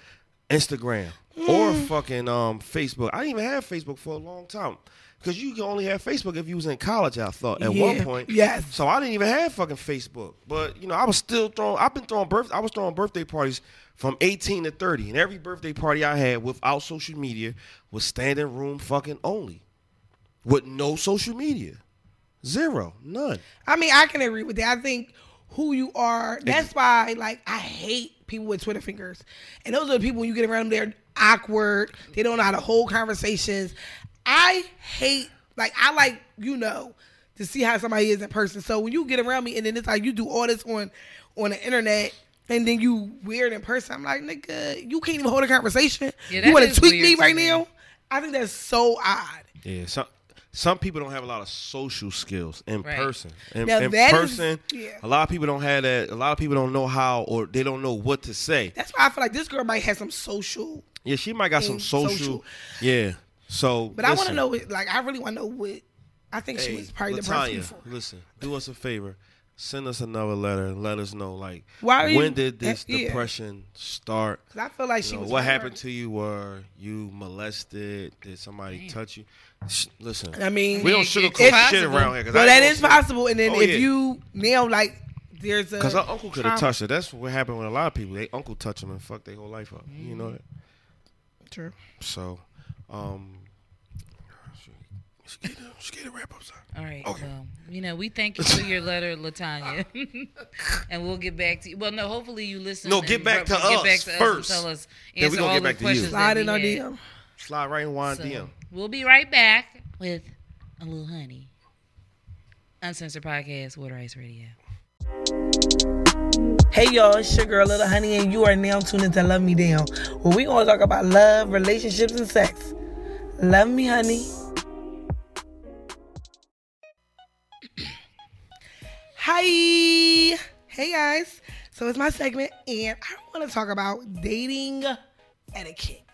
Instagram or fucking um Facebook. I didn't even have Facebook for a long time. Cause you can only have Facebook if you was in college. I thought at one point. yes. So I didn't even have fucking Facebook. But you know, I was still throwing. I've been throwing birth. I was throwing birthday parties from 18 to 30, and every birthday party I had without social media was standing room fucking only, with no social media, zero, none. I mean, I can agree with that. I think who you are. That's why, like, I hate people with Twitter fingers, and those are the people when you get around them, they're awkward. They don't know how to hold conversations. I hate, like, I like you know to see how somebody is in person. So when you get around me, and then it's like you do all this on on the internet. And then you weird in person. I'm like, nigga, you can't even hold a conversation. Yeah, you want to tweet me right me. now? I think that's so odd. Yeah, some some people don't have a lot of social skills in Right. person. In, Now in that is- person, yeah. a lot of people don't have that. A lot of people don't know how, or they don't know what to say. That's why I feel like this girl might have some social Yeah, she might got some social. social. Yeah. So, But I want to know, like, I really want to know what. I think she was probably the Latanya, person before. listen, do us a favor. send us another letter and let us know like Why are you- when did this yeah. depression start? 'Cause I feel like You she know, was what right. happened to you? Were you molested? Did somebody touch you? Sh- Listen, I mean, we don't It's sugarcoat shit possible. around here. Cause Well, I that ain't is gonna say- possible. And then Oh, if yeah. you now like, there's a Cause her uncle could have touched her. That's what happened with a lot of people. They uncle touch them and fuck their whole life up. You know that. True. So, um, she, she, get, a wrap up, son. All right. Okay. Well, you know, we thank you for your letter, Latanya, and we'll get back to you. Well, no, hopefully you listen. No, get back re- to get us back to us first. tell us Then we answer gonna all get the back to you. questions. Slide that in we our had. DM. Slide right in wine So, DM. We'll be right back with a little honey. Uncensored podcast, Wooderice Radio. Hey y'all, it's your girl Little Honey, and you are now tuned into Love Me Down, where we gonna talk about love, relationships, and sex. Love me, honey. Hi, hey guys. So it's my segment, and I want to talk about dating etiquette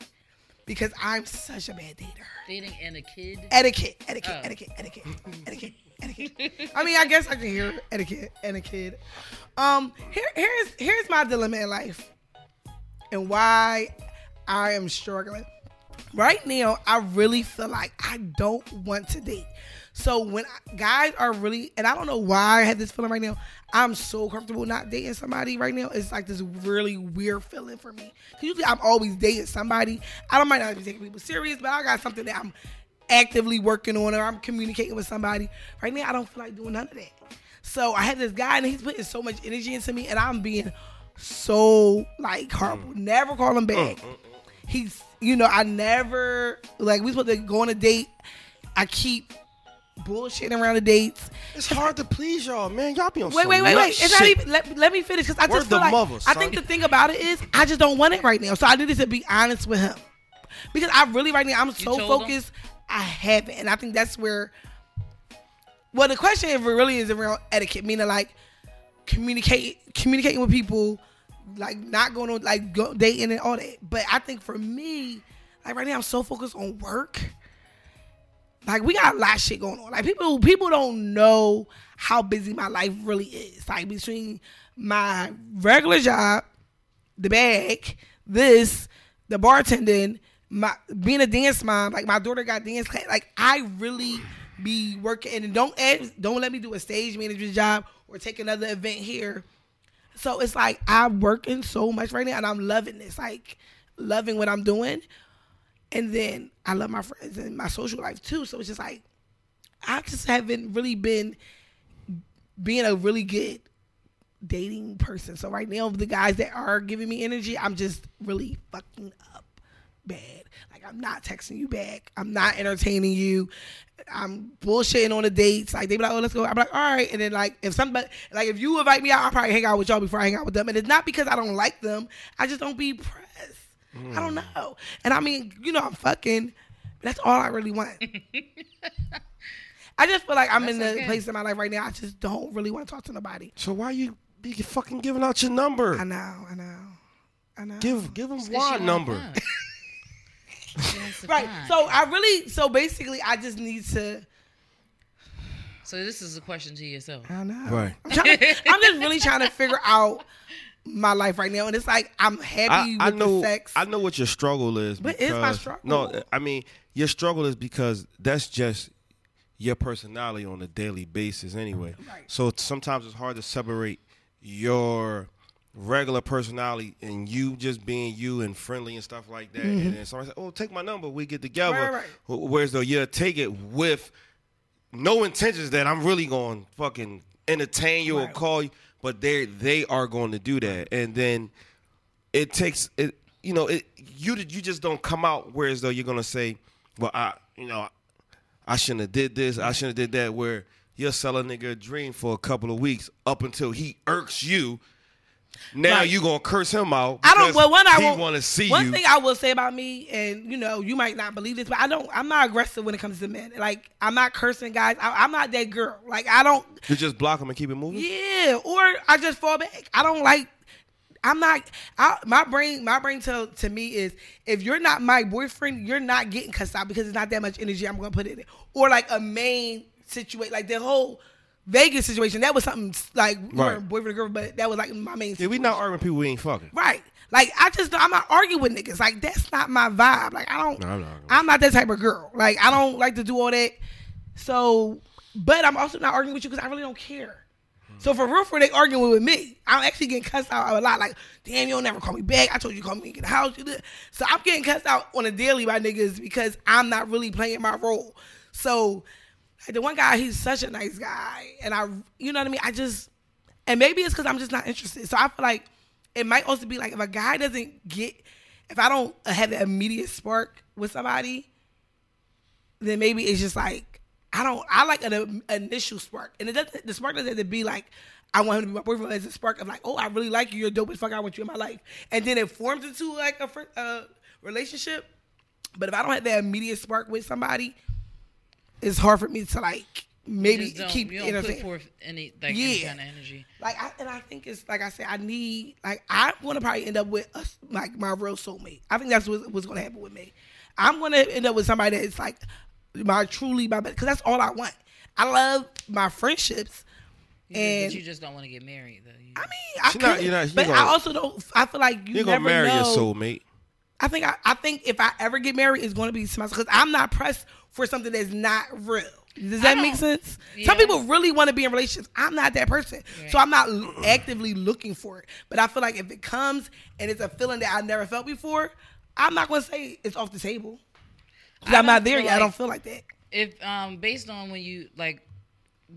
because I'm such a bad dater. Dating and a kid. Etiquette, etiquette, Oh. etiquette, etiquette, etiquette, etiquette. I mean, I guess I can hear etiquette kid. Um, here, here's here's my dilemma in life, and why I am struggling. Right now, I really feel like I don't want to date. So when guys are really, and I don't know why I have this feeling right now. I'm so comfortable not dating somebody right now. It's like this really weird feeling for me. 'Cause usually I'm always dating somebody. I don't mind not be taking people serious, but I got something that I'm actively working on or I'm communicating with somebody. Right now, I don't feel like doing none of that. So I had this guy and he's putting so much energy into me, and I'm being so like horrible. Mm. Never call him back. Mm, mm, he's, you know, I never like we supposed to go on a date. I keep bullshitting around the dates. It's hard to please y'all, man. Y'all be on Wait, some wait, wait, nut wait. It's not even. Let, let me finish because I Word just feel the like mother, I think the thing about it is I just don't want it right now. So I needed to be honest with him because I really right now I'm so focused. him? I haven't, and I think that's where. Well, the question is really is around etiquette, meaning like communicate, communicating with people, like not going on like go, dating and all that. But I think for me, like right now, I'm so focused on work like we got a lot of shit going on. Like people people don't know how busy my life really is. Like between my regular job, the bag, this, the bartending, my being a dance mom, like my daughter got dance class. Like I really be working and don't don't let me do a stage manager job or take another event here. So it's like I'm working so much right now and I'm loving this. Like loving what I'm doing. And then I love my friends and my social life too. So it's just like I just haven't really been being a really good dating person. So right now, the guys that are giving me energy, I'm just really fucking up bad. Like I'm not texting you back. I'm not entertaining you. I'm bullshitting on the dates. Like they be like, oh, let's go. I'm like, all right. And then like if somebody like if you invite me out, I'll probably hang out with y'all before I hang out with them. And it's not because I don't like them. I just don't be pressed. I don't mm. know. And I mean, you know, I'm fucking. That's all I really want. I just feel like I'm in the okay. place in my life right now. I just don't really want to talk to nobody. So why you be fucking giving out your number? I know, I know, I know. Give give them It's 'cause one want number. Fun. She wants to right. find. So I really, so basically, I just need to. So this is a question to yourself. I know. Right. I'm, trying to- I'm just really trying to figure out my life right now, and it's like I'm happy I, I with know the sex. I know what your struggle is. But it's my because- struggle. No, I mean your struggle is because that's just your personality on a daily basis anyway. Right. So sometimes it's hard to separate your regular personality and you just being you and friendly and stuff like that. And then somebody said, "Oh, take my number. We get together." Mm-hmm. Right, right. Whereas though you take it with no intentions that I'm really going to fucking entertain you or call you, but they they are going to do that, and then it takes it. You know, it you you just don't come out whereas though you're gonna say, well, I you know, I shouldn't have did this, I shouldn't have did that. Where you're selling a nigga a dream for a couple of weeks up until he irks you. Now Right. you gonna curse him out. I don't. Well, one I want to see One you. thing I will say about me, and you know, you might not believe this, but I don't. I'm not aggressive when it comes to men. Like I'm not cursing guys. I, I'm not that girl. Like I don't. you just block them and keep it moving. Yeah, or I just fall back. I don't like. I'm not. I, my brain, my brain to to me is if you're not my boyfriend, you're not getting cussed out because it's not that much energy I'm gonna put in it. Or like a main situation, like the whole Vegas situation, that was something like we Right. weren't boyfriend and girl, but that was like my main. Yeah, we not arguing people we ain't fucking. Right. Like I just I'm not arguing with niggas. Like that's not my vibe. Like I don't No, I'm not. I'm not that type of girl. Like I don't like to do all that. So but I'm also not arguing with you because I really don't care. So for real for they arguing with me. I'm actually getting cussed out a lot. Like, damn, you don't never call me back. I told you to call me in the house. You did. So I'm getting cussed out on a daily by niggas because I'm not really playing my role. So the one guy, he's such a nice guy. And I you know what I mean? I just and maybe it's because I'm just not interested. So I feel like it might also be like if a guy doesn't get, if I don't have an immediate spark with somebody, then maybe it's just like I don't. I like an, um, initial spark, and it doesn't. The spark doesn't have to be like I want him to be my boyfriend. It's a spark of like, oh, I really like you. You're dope as fuck. I want you in my life, and then it forms into like a uh, relationship. But if I don't have that immediate spark with somebody, it's hard for me to like maybe Just don't, keep you don't put entertaining. forth any like any Yeah. kind of energy. Like, I, and I think it's like I said, I need like I want to probably end up with a, like my real soulmate. I think that's what, what's going to happen with me. I'm going to end up with somebody that's like my truly my best because that's all I want. I love my friendships, You and but you just don't want to get married though. You, I mean, I She not- could, you're not- you but gonna- I also don't. I feel like you You're never gonna marry know. your soulmate. I think I, I think if I ever get married, it's going to be somebody because I'm not pressed for something that's not real. Does that make sense? yeah. Some people really want to be in relationships. I'm not that person, so I'm not actively looking for it. But I feel like if it comes and it's a feeling that I never felt before, I'm not going to say it's off the table. 'Cause I I'm not there yet. I don't feel like that. if um based on when you like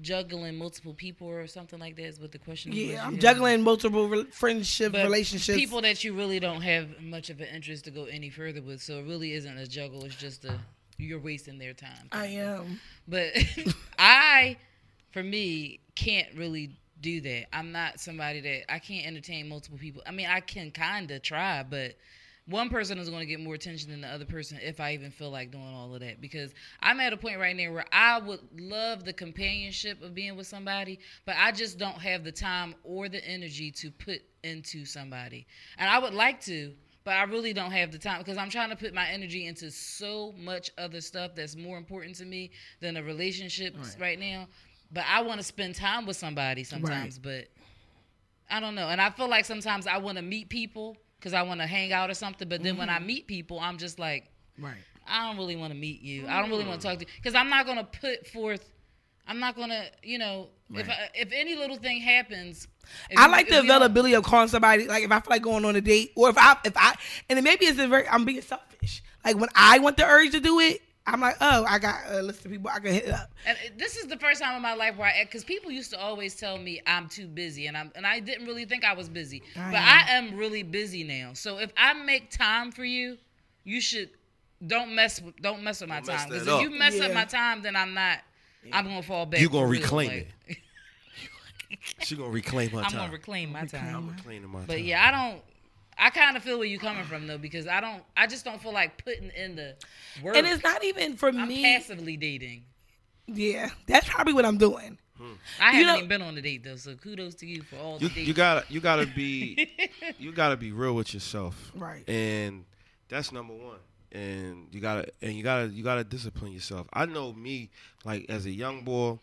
juggling multiple people or something like that is what the question. Yeah, you I'm juggling multiple re- friendship But relationships. People that you really don't have much of an interest to go any further with, so it really isn't a juggle. It's just a you're wasting their time. I am. But I, for me, can't really do that. I'm not somebody that I can't entertain multiple people. I mean, I can kind of try, but one person is going to get more attention than the other person if I even feel like doing all of that. Because I'm at a point right now where I would love the companionship of being with somebody, but I just don't have the time or the energy to put into somebody. And I would like to, but I really don't have the time because I'm trying to put my energy into so much other stuff that's more important to me than a relationship right, now. But I want to spend time with somebody sometimes, but I don't know. And I feel like sometimes I want to meet people because I want to hang out or something. But then when I mm-hmm. meet people, I'm just like, Right. I don't really want to meet you. I don't really want to mm. talk to you because I'm not going to put forth. I'm not going to, you know, if I, if any little thing happens. I like if the you don't- availability of calling somebody. Like if I feel like going on a date, or if I if I and then maybe it's a very I'm being selfish. Like when I want the urge to do it, I'm like, oh, I got a list of people I can hit up. And this is the first time in my life where I, because people used to always tell me I'm too busy, and I'm, and I didn't really think I was busy, I but I am really busy now. So if I make time for you, you should don't mess with, don't mess with my Don't time. Because that if you mess Yeah. up my time, then I'm not. I'm gonna fall back. You gonna for real, reclaim like, She gonna reclaim her I'm time. gonna reclaim my time. I'm reclaiming my time. But yeah, I don't. I kind of feel where you're coming from though, because I don't. I just don't feel like putting in the work. And it's not even for I'm me. passively dating. Yeah, that's probably what I'm doing. Hmm. I You haven't know- even been on a date though, so kudos to you for all the you, dates. you gotta you gotta be you gotta be real with yourself Right. and that's number one and you gotta and you gotta you gotta discipline yourself. I know me like as a young boy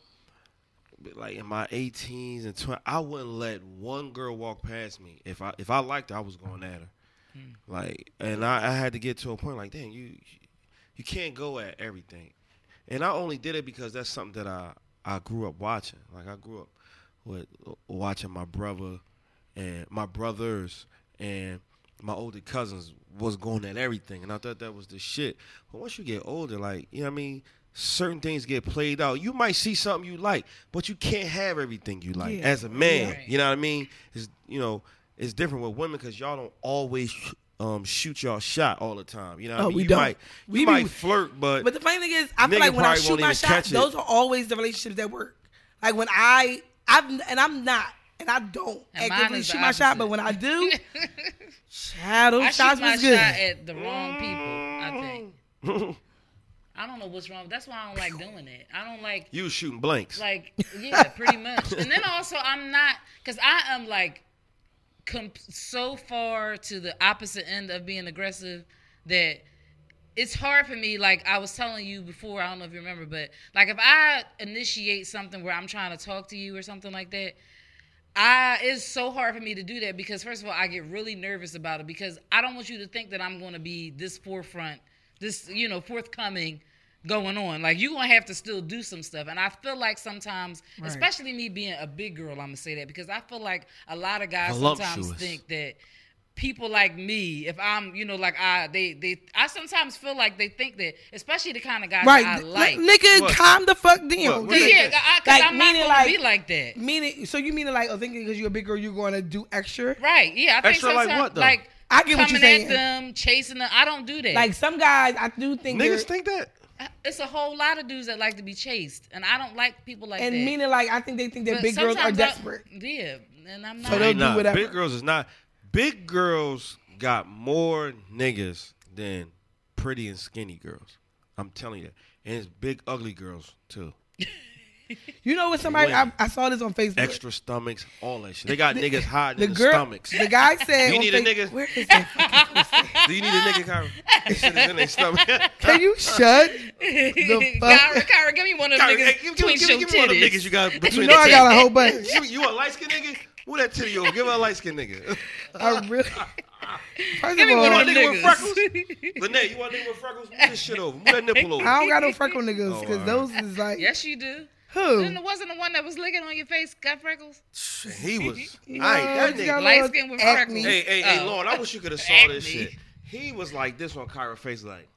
like in my 18s and 20 i wouldn't let one girl walk past me. If i if i liked her i was going at her. Hmm. Like and I, I had to get to a point like damn you you can't go at everything. And i only did it because that's something that i i grew up watching. Like i grew up with watching my brother and my brothers and my older cousins was going at everything and I thought that was the shit. But once you get older, like, you know what I mean, certain things get played out. You might see something you like, but you can't have everything you like Yeah. as a man. Right. You know what I mean? It's you know, it's different with women because y'all don't always um, shoot y'all shot all the time. You know, what Oh, I mean? we you don't. might We you might flirt, but, But the funny thing is, I feel like when I shoot my shot, those are always the relationships that work. Like when I, I've, and I'm not, and I don't And mine actively is the shoot my shot, but when I do, child, those I shots shoot my was good. shot at the wrong people. I think. I don't know what's wrong. That's why I don't like doing it. I don't like you shooting blanks. like yeah, pretty much. And then also I'm not because I am like com- so far to the opposite end of being aggressive that it's hard for me. Like I was telling you before, I don't know if you remember, but like if I initiate something where I'm trying to talk to you or something like that, I it's so hard for me to do that because first of all, I get really nervous about it because I don't want you to think that I'm going to be this forefront, this you know forthcoming going on. Like you're gonna have to still do some stuff, and I feel like sometimes, Right. especially me being a big girl, I'm gonna say that because I feel like a lot of guys sometimes think that people like me, if I'm, you know, like I, they, they, I sometimes feel like they think that, especially the kind of guys Right, that I N- like. nigga, What? calm the fuck down. What? What yeah, they yeah, think? I, cause Like, I'm not gonna like- be like that. Meaning, so you mean it like, oh, thinking because you're a big girl, you're going to do extra? Right? Yeah, I think Extra like what, though? like I get what you're saying. at them, chasing them. I don't do that. Like some guys, I do think Niggas think that. it's a whole lot of dudes that like to be chased, and I don't like people like and that. And meaning like I think they think that But big girls are sometimes I- desperate. yeah, and I'm not. So they'll do nah, whatever. Big girls is not. Big girls got more niggas than pretty and skinny girls. I'm telling you. And it's big ugly girls too. You know what? Somebody I, I saw this on Facebook. Extra stomachs, all that shit. They got niggas hiding the in the girl, stomachs. the guy said, You need a Face- nigga? Where is that? Do you need a nigga, Kyra? That shit is in their stomach. Can you shut the fuck? Kyra, Kyra, give me one of them Kyra, niggas hey, give, give, between give, your give me one of them titties. niggas you got between You know I got a whole bunch. You, you a light skinned nigga? Who that titty over? Give her a light skinned nigga. I really. First Give of me all, one of nigga with niggas. freckles? Lynette, you want a nigga with freckles? Move this shit over. Move that nipple over. I don't got no freckle niggas Oh, because all those is like yes, you do. who? Then it wasn't the one that was licking on your face got freckles. He was. No, I ain't that nigga. Light little skin with acne. freckles. Hey, hey, hey, Oh. Lauren, I wish you could have saw this shit. He was like this on Kyra face, like.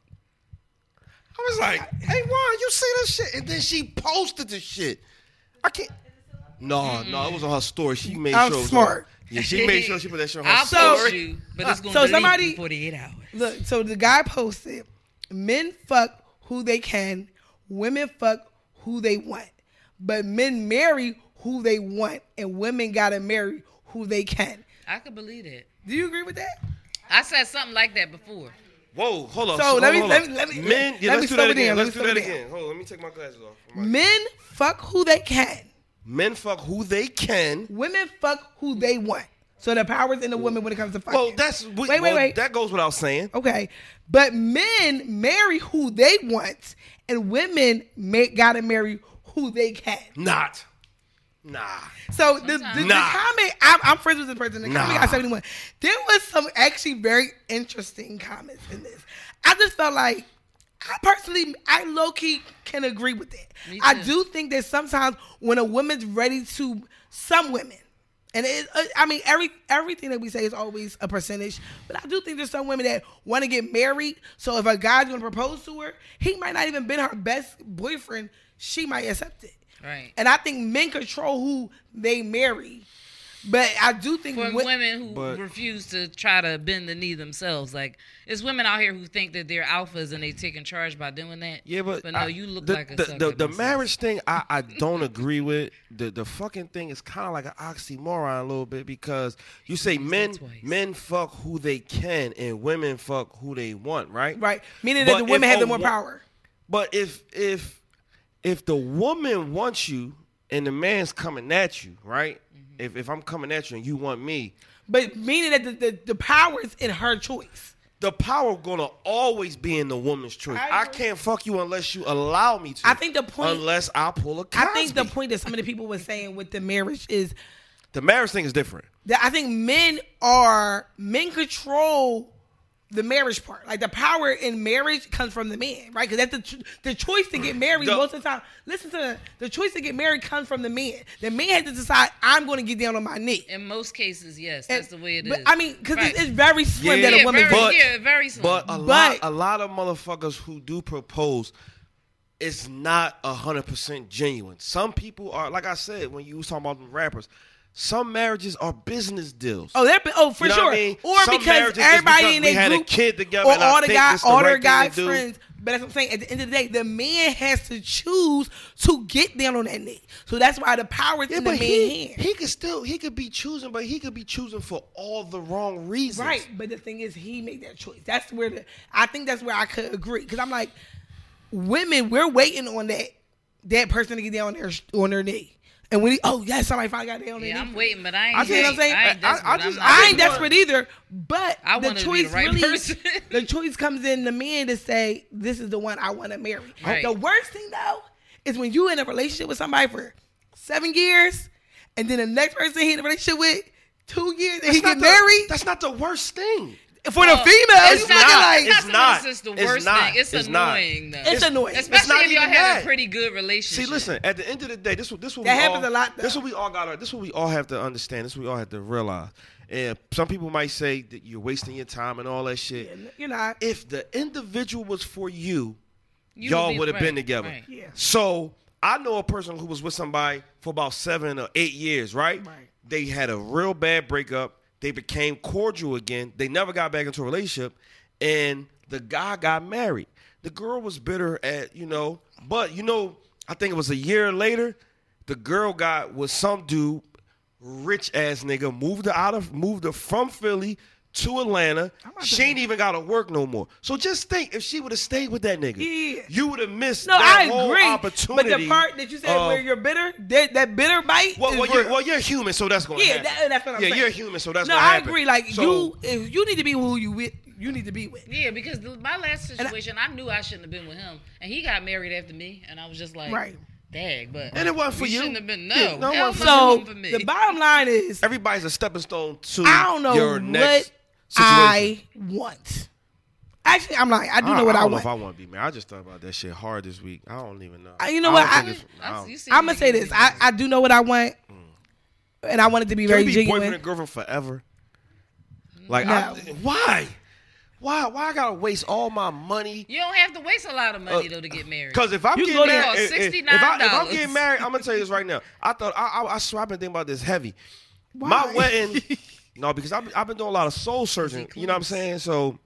I was like, hey, Juan, you see this shit? And then she posted the shit. I can't. No, no, it was on her story. She made I'm sure. it was smart. Yeah, she made sure she put that shit on her I'll story. post you, but it's gonna So delete somebody- 48 hours. Look, so the guy posted, men fuck who they can, women fuck who they want, but men marry who they want, and women gotta marry who they can. I could believe that. Do you agree with that? I said something like that before. Whoa, hold on. So hold let on, me- hold let on. me- let me- Men, yeah, let me let's do that again. down, Let's let do that slow it again. Hold on, let me take my glasses off. Men fuck who they can, Men fuck who they can. women fuck who they want. So the power's in the women when it comes to fucking. Well, that's we, wait, wait, well, wait. That goes without saying. Okay, but men marry who they want, and women ma- gotta marry who they can. Not. Nah. So the, the, the comment, I'm, I'm friends with this person. The comment Nah. got 71. There was some actually very interesting comments in this. I just felt like, I personally, I low key can agree with that. I do think that sometimes when a woman's ready to, some women, and it, uh, I mean every everything that we say is always a percentage, but I do think there's some women that want to get married. So if a guy's gonna propose to her, he might not even been her best boyfriend. She might accept it. Right. And I think men control who they marry. But I do think For wo- women who But- refuse to try to bend the knee themselves, like it's women out here who think that they're alphas and they taking charge by doing that. Yeah, but but no, I- you look the, like a the sucker the, the marriage thing. I, I don't agree with the the fucking thing is kind of like an oxymoron a little bit because you say men men fuck who they can and women fuck who they want, right? right, meaning But that the women have the more power. But if if if the woman wants you and the man's coming at you, right? If if I'm coming at you and you want me, But meaning that the, the, the power is in her choice. the power gonna always be in the woman's choice. I I, can't fuck you unless you allow me to. I think the point- unless I pull a Cosby. I think the point that some of the people were saying with the marriage is the marriage thing is different. that I think men are men control the marriage part. Like the power in marriage comes from the man, right? Because that's the ch- the choice to get married. The- most of the time, listen to the, the choice to get married comes from the man. The man has to decide I'm going to get down on my knee. In most cases, yes, that's the way it is. But, I mean, because Right. it's, it's very slim Yeah, that a woman. very, But- yeah, very slim. But a But- lot, a lot of motherfuckers who do propose, it's not hundred percent genuine. Some people are, like I said, when you was talking about the rappers, some marriages are business deals. Oh, they're oh for You know sure. I mean? Or Some because everybody in their had a kid together or all the guys, all their guys friends. But that's what I'm saying. At the end of the day, the man has to choose to get down on that knee. So that's why the power is Yeah, in the man's he, hand. he could still he could be choosing, but he could be choosing for all the wrong reasons. Right, but the thing is, he made that choice. That's where the I think that's where I could agree because I'm like, women, we're waiting on that that person to get down on their on their knee. And when he, oh yes, somebody finally got there on Yeah. I'm waiting, but I ain't. I see what I'm saying? I, ain't I- I desperate. I'm just- I ain't desperate either, but I the wanted to be choice the right really, person. the choice comes in the man to say, "This is the one I want to marry." Right. The worst thing though is when you in a relationship with somebody for seven years, and then the next person he in a relationship with two years, and he get the- married. That's not the worst thing. For Well, the oh, females. it's it's not- not not. like It's It's not. not. It's the It's worst not. thing. It's, It's not. annoying though. It's annoying. Especially not if y'all had that. a pretty good relationship. See, listen. At the end of the day, this what this what That we happens all, a lot, though. This what we all got. This what we all have to understand. This what we all have to realize. And some people might say that you're wasting your time and all that shit. you're not. If the individual was for you, You y'all would have been together. right. Yeah. So I know a person who was with somebody for about seven or eight years, right? Right. They had a real bad breakup. They became cordial again. They never got back into a relationship, and the guy got married. The girl was bitter at you know, but you know, I think it was a year later. The girl got with some dude, rich ass nigga, moved her out of moved her from Philly to Atlanta. She ain't even got to work no more. So just think, if she would have stayed with that nigga, Yeah. you would have missed No, that I whole agree. opportunity. But the part that you said of- where you're bitter, that, that bitter bite. well, well, you're, well, you're human, so that's gonna yeah, happen. that, that's what I'm yeah, saying. you're human, so that's no, gonna I happen. agree. Like So- you, if you need to be who you with, you need to be with. Yeah, because the, my last situation, I, knew I shouldn't have been with him, and he got married after me, and I was just like, Right. dag, but And it wasn't for you. Shouldn't have been no. Yeah, no, it wasn't no, So for me. the bottom line is, everybody's a stepping stone to I don't know your what next situation. I want. Actually, I'm like, I do know what I I, don't know want. if I want to be married. I just thought about that shit hard this week. I don't even know. Uh, you know I what? I- think it's- I I- don't- you see I'm gonna say this. I. I do know what I want, and I want it to be Can very be genuine. boyfriend and girlfriend forever? Like, No. I, why? Why? Why I gotta waste all my money? you don't have to waste a lot of money Uh, though to get married. Because if I'm You getting married, if, if, if, I, if I'm getting married, I'm gonna tell you this right now. I thought I, I, I swear I've been thinking about this heavy. Why? My wedding, no, because I've, I've been doing a lot of soul searching. You know what I'm saying? So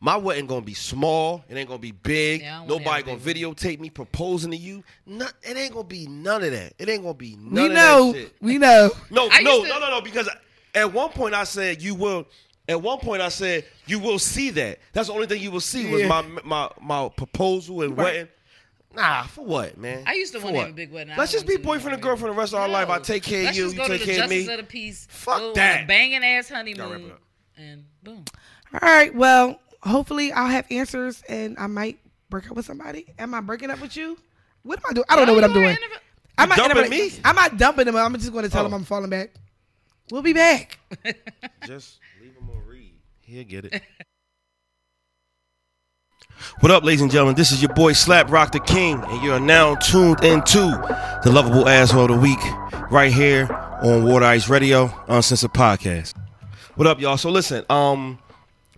my wedding gonna be small. It ain't gonna be big. Yeah, I don't wanna Nobody gonna videotape me proposing to you. Not, it ain't gonna be none of that. It ain't gonna be none we of know, that shit. we know. No, I no, to- no, no, no. Because at one point I said you will. At one point I said you will see that. That's the only thing you will see was my my my proposal and Right. wedding. Nah, for what, man? I used to For wanna have what? a big wedding. Let's just be want to boyfriend and marry. girlfriend the rest of our life. I take care of Let's you, just you go take to the care of justice me. of the peace. Fuck that. banging ass honeymoon, and boom. All right. Well, hopefully I'll have answers, and I might break up with somebody. Am I breaking up with you? What am I doing? I don't know what I'm doing. I'm not dumping in me? I'm not dumping him. I'm just going to tell Oh. him I'm falling back. We'll be back. Just leave him on read. He'll get it. What up, ladies and gentlemen? This is your boy Slap Rock the King, and you are now tuned into the lovable asshole of the week right here on Wooderice Radio, Uncensored Podcast. What up, y'all? So listen, um,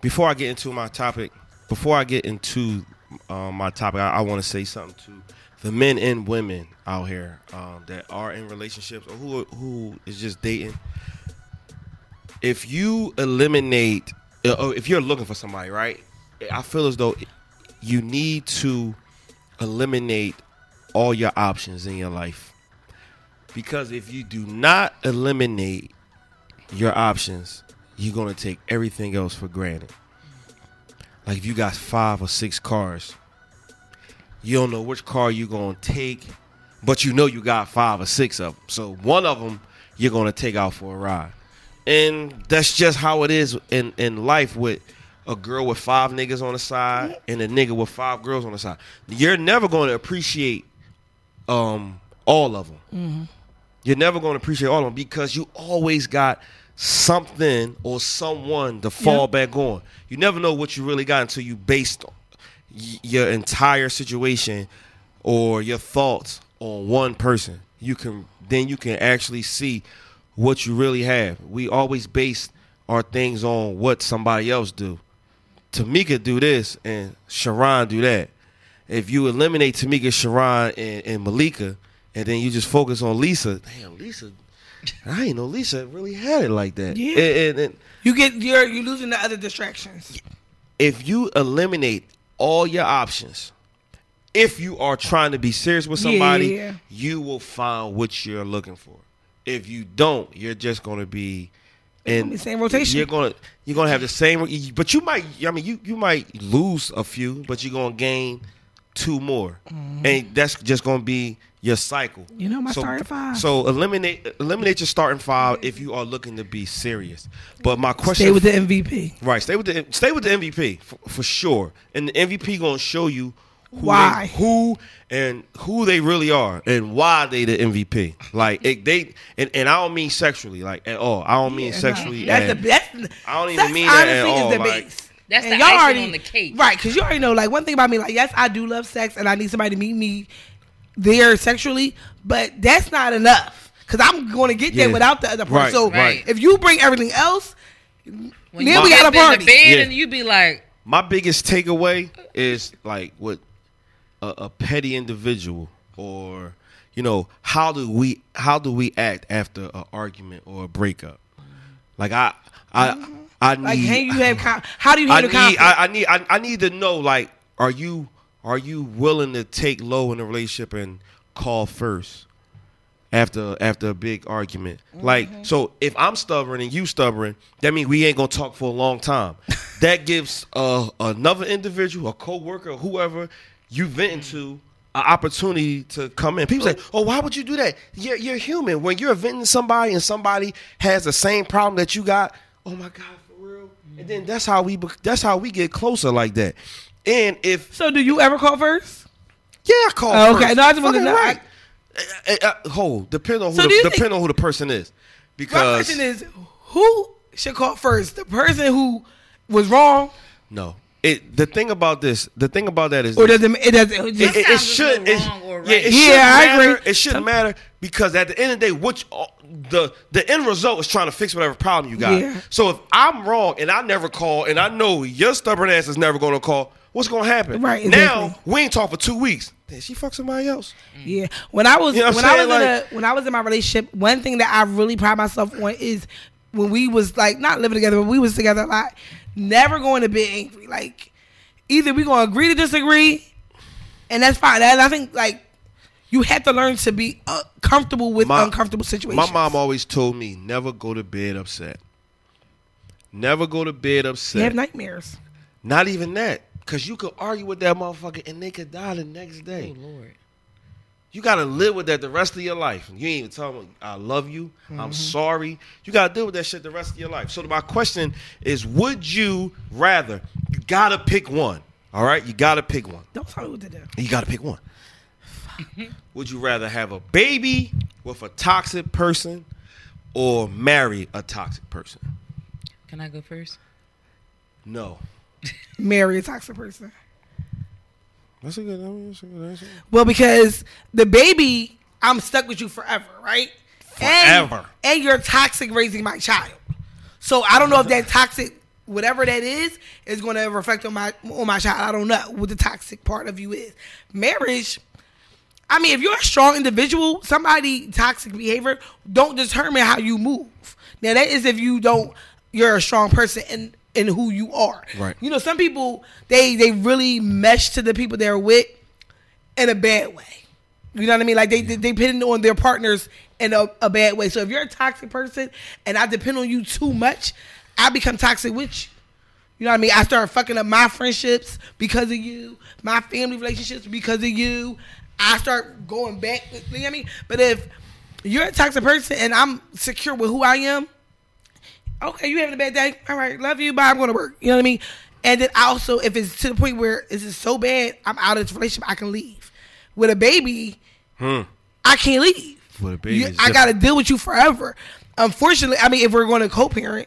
before I get into my topic, before I get into um, my topic, I, I want to say something to the men and women out here um, that are in relationships or who who is just dating if you eliminate uh, if you're looking for somebody right i feel as though you need to eliminate all your options in your life. Because if you do not eliminate your options you're going to take everything else for granted. Like if you got five or six cars you don't know which car you're going to take but you know you got five or six of them so one of them you're going to take out for a ride. And that's just how it is in in life with a girl with five niggas on the side and a nigga with five girls on the side. You're never going to appreciate um all of them. You're never going to appreciate all of them because you always got something or someone to fall back on. You never know what you really got until you based y- your entire situation or your thoughts on one person. You can then you can actually see what you really have. We always base our things on what somebody else do. Tamika do this and Sharon do that. If you eliminate Tamika, Sharon, and, and Malika, and then you just focus on Lisa, damn Lisa, I ain't know Lisa really had it like that. Yeah. And- and- and You get you're you losing the other distractions. if you eliminate all your options, if you are trying to be serious with somebody, Yeah. you will find what you're looking for. If you don't, you're just going to be be same rotation. You're gonna you're gonna have the same, but you might. I mean, you you might lose a few, but you're gonna gain two more, mm-hmm. and that's just gonna be your cycle. You know my so, starting five. So eliminate eliminate your starting five if you are looking to be serious. But my question, Stay with the MVP. right? Stay with the stay with the MVP for, for sure, and the MVP gonna show you who Why. they, who and who they really are and why they the MVP. Like it, they and, and I don't mean sexually like at all. I don't mean Yeah, no. sexually. That's and- the best. I don't even sex, mean that at honestly, all, Is the like- base. That's And the y'all icing already, on the cake. right? Because you already know, like one thing about me, like yes, I do love sex, and I need somebody to meet me there sexually, but that's not enough. Because I'm going to get there Yeah. without the other person. Right, so right. if you bring everything else, When Then we got a up in party. the bed Yeah. and you be like, my biggest takeaway is like what a, a petty individual or you know how do we how do we act after an argument or a breakup like i i i need like, can you have? How do you I handle need. I, I need I, I need to know like are you are you willing to take low in a relationship and call first after after a big argument like Mm-hmm. so if i'm stubborn and you stubborn that means we ain't gonna talk for a long time that gives uh, another individual a co-worker whoever you vent to an opportunity to come in people say oh why would you do that you're, you're human when you're venting somebody and somebody has the same problem that you got oh my god for real and then that's how we that's how we get closer like that and if so do you ever call first? yeah, I call. Oh, okay. first. No, I just wanted to Fucking know. Right. Uh, uh, uh, hold. Depend on who. So the, do you think- depend on who the person is, My because question is, who should call first? The person who was wrong, no. It the thing about this, the thing about that is or this. does it? It does. It it, just, it, it should. no It, wrong or yeah, right. it Yeah, shouldn't I matter. agree. It shouldn't matter because at the end of the day, what you- the the end result is trying to fix whatever problem you got. Yeah. So if I'm wrong and I never call, and I know your stubborn ass is never going to call, what's going to happen? Right, exactly. now we ain't talk for two weeks. Did she fuck somebody else? Mm. Yeah. When I was You know when I'm was saying? in a when I was in my relationship, one thing that I really pride myself on is when we was like not living together, but we was together a lot. Never going to bed angry. Like either we're gonna agree to disagree, and that's fine. And I think like you have to learn to be uh, comfortable with My- uncomfortable situations. My mom always told me never go to bed upset. Never go to bed you upset. have nightmares. Not even that, because you could argue with that motherfucker and they could die the next day. oh Lord. You gotta live with that the rest of your life. You ain't even tell them I love you. I'm mm-hmm. sorry. You gotta deal with that shit the rest of your life. So my question is, would you rather? You gotta pick one. All right, you gotta pick one. Don't tell me what to do. You gotta pick one. would you rather have a baby with a toxic person or marry a toxic person? Can I go first? No. Marry a toxic person. That's a good. I mean, that's a good answer. Well, because the baby, I'm stuck with you forever, right? Forever. And, and you're toxic raising my child. So I don't know if that toxic, whatever that is, is going to reflect on my on my child. I don't know what the toxic part of you is. Marriage. I mean, if you're a strong individual, somebody toxic behavior don't determine how you move. Now that is if you don't, you're a strong person in in who you are. Right. You know, some people they they really mesh to the people they're with in a bad way. You know what I mean? Like they they depend on their partners in a, a bad way. So if you're a toxic person and I depend on you too much, I become toxic with you. You know what I mean? I start fucking up my friendships because of you, my family relationships because of you. I start going back. You know what I mean? But if you're a toxic person and I'm secure with who I am, okay, you having a bad day. All right, love you. Bye. I'm going to work. You know what I mean? And then also, if it's to the point where it's just so bad, I'm out of this relationship. I can leave. With a baby, hmm. I can't leave. With a baby, You- I got to deal with you forever. Unfortunately, I mean, if we're going to co-parent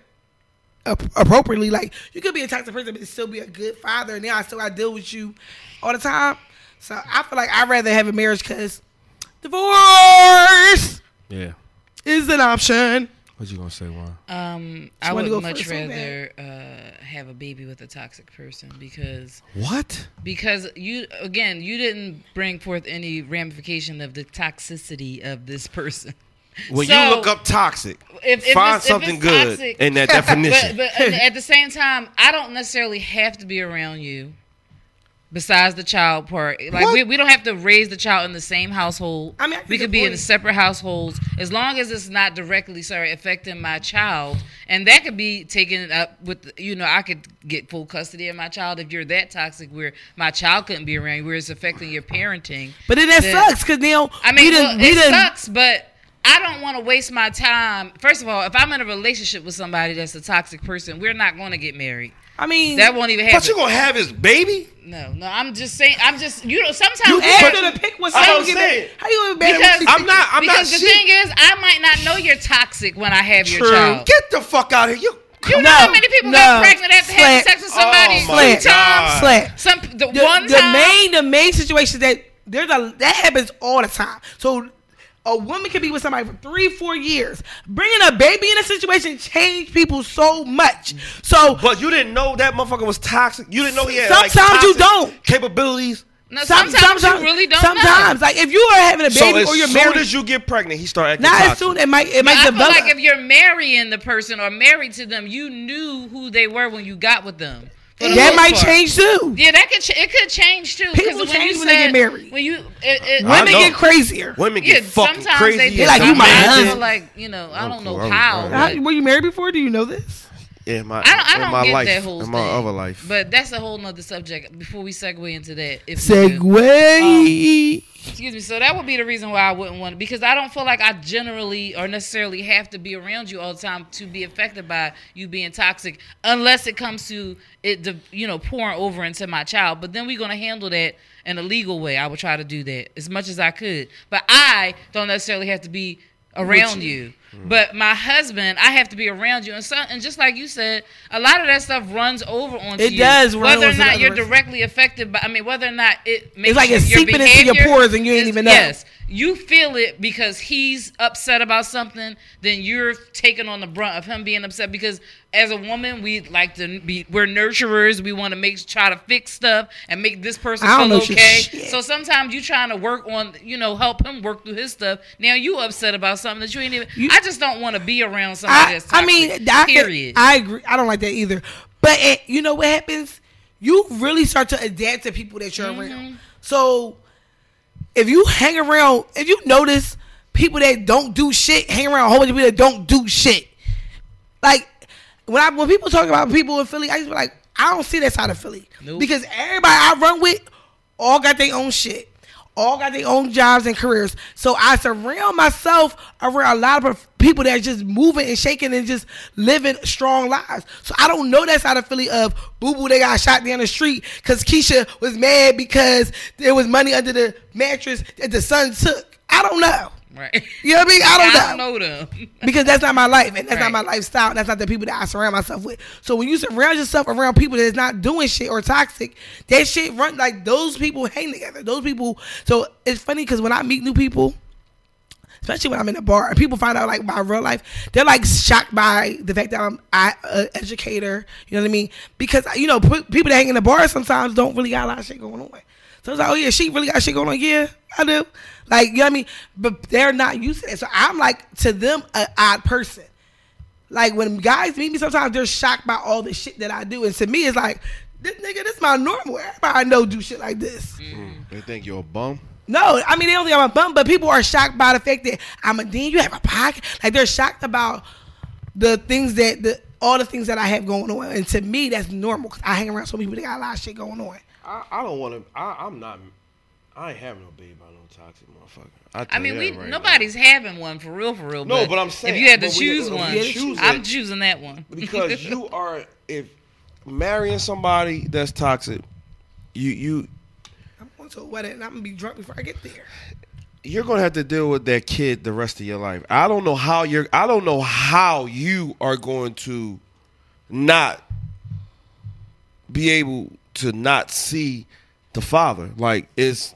appropriately, like you could be a toxic person, but still be a good father. And now I still got to deal with you all the time. So I feel like I'd rather have a marriage because divorce Yeah. is an option. What you gonna say, why? Um, I would go much rather uh, have a baby with a toxic person because What? because you again you didn't bring forth any ramification of the toxicity of this person. When So, you look up toxic, if- if find it's- if something it's good toxic- in that definition. but at at the same time, I don't necessarily have to be around you besides the child part. Like What? we, we don't have to raise the child in the same household. I mean, I we could be in separate households as long as it's not directly sorry affecting my child, and that could be taken up with you know I could get full custody of my child if you're that toxic where my child couldn't be around you, where it's affecting your parenting. But then that Then- sucks because now I mean, well, we it done, sucks, but I don't want to waste my time. First of all, if I'm in a relationship with somebody that's a toxic person, we're not going to get married. I mean, That won't even happen. But happen. you gonna have his baby? No, no, I'm just saying. I'm just you know. Sometimes you we asked have to- to pick one. I How don't you say get. How you get because I'm not- I'm not because not the shit. thing is, I might not know you're toxic when I have your child. Get the fuck out of here. You you know No, how many people no. get pregnant after having sex with somebody Oh, my two God. times? Slant. Some the, the, one the time. main the main situation that there's a that happens all the time. So a woman can be with somebody for three, four years. Bringing a baby in a situation changed people so much. So But you didn't know that motherfucker was toxic. You didn't know he had like, Sometimes you don't. capabilities. no, some- sometimes, you really don't Sometimes, know. like if you are having a baby as or you're soon married, as you get pregnant, he start acting not toxic. as soon it might it But might I feel develop. like if you're marrying the person or married to them, you knew who they were when you got with them. For the that might part. change too. Yeah, that could ch- it could change too. 'cause People when change you when they get married. When you, it, it, Women know. get crazier. Women yeah, get fucking sometimes crazy. they like, you my husband. like you know, I don't know Okay, how. all but- right. How- were you married before? Do you know this? Yeah, my, I don't, I in don't my get life, that whole in thing. my other life. But that's a whole nother subject. Before we segue into that, if we could. Um, excuse me. So that would be the reason why I wouldn't want to, because I don't feel like I generally or necessarily have to be around you all the time to be affected by you being toxic, unless it comes to it, you know, pouring over into my child. But then we're gonna handle that in a legal way. I would try to do that as much as I could, but I don't necessarily have to be around you. Mm. But my husband, I have to be around you, and so, and just like you said, a lot of that stuff runs over onto It you. does run whether or not you're person. directly affected by. I mean, whether or not it makes It's like it's your seeping into your pores and you ain't is- even know. Yes, you feel it because he's upset about something. Then you're taking on the brunt of him being upset because as a woman, we like to be we're nurturers. We want to make try to fix stuff and make this person feel okay. So sometimes you're trying to work on you know help him work through his stuff. Now you upset about something that you ain't even. You- I just don't want to be around somebody I, that's toxic. I mean, I, period. I agree. I don't like that either. But it, you know what happens? You really start to adapt to people that you're Mm-hmm. around. So if you hang around, if you notice people that don't do shit, hang around a whole bunch of people that don't do shit. Like when I when people talk about people in Philly, I just be like, I don't see that side of Philly Nope. because everybody I run with all got their own shit. All got their own jobs and careers. So I surround myself around a lot of people that just moving and shaking and just living strong lives. So I don't know that side of Philly of boo boo they got shot down the street because Keisha was mad because there was money under the mattress that the son took. I don't know. Right. You know what I mean? I don't know I don't know them. because that's not my life and that's not my lifestyle. That's not the people that I surround myself with. So when you surround yourself around people that's not doing shit or toxic, that shit run like those people hang together. Those people. So it's funny because when I meet new people. Especially when I'm in a bar and people find out like my real life, they're like shocked by the fact that I'm I, a educator. You know what I mean? Because you know p- people that hang in the bar sometimes don't really got a lot of shit going on. So it's like, oh yeah, she really got shit going on. Yeah, I do. Like you know what I mean? But they're not used to that. So I'm like to them an odd person. Like when guys meet me, sometimes they're shocked by all the shit that I do, and to me, it's like, this nigga, this is my normal. Everybody I know do shit like this. Mm. Mm. They think you're a bum. No, I mean they don't think I'm a bum, but people are shocked by the fact that I'm a dean. You have a podcast. Like they're shocked about the things that the all the things that I have going on, and to me, that's normal. Cause I hang around so many people that got a lot of shit going on. I, I don't want to. I'm not. I ain't having no baby by no toxic motherfucker. I tell mean, we right nobody's having one for real, for real. No, but I'm saying- if you had to but we- choose we one, choose I'm it. choosing that one because you are if marrying somebody that's toxic, you you I'm going to a wedding, and I'm gonna be drunk before I get there. you're gonna have to deal with that kid the rest of your life. I don't know how you're. I don't know how you are going to not be able to not see the father. Like is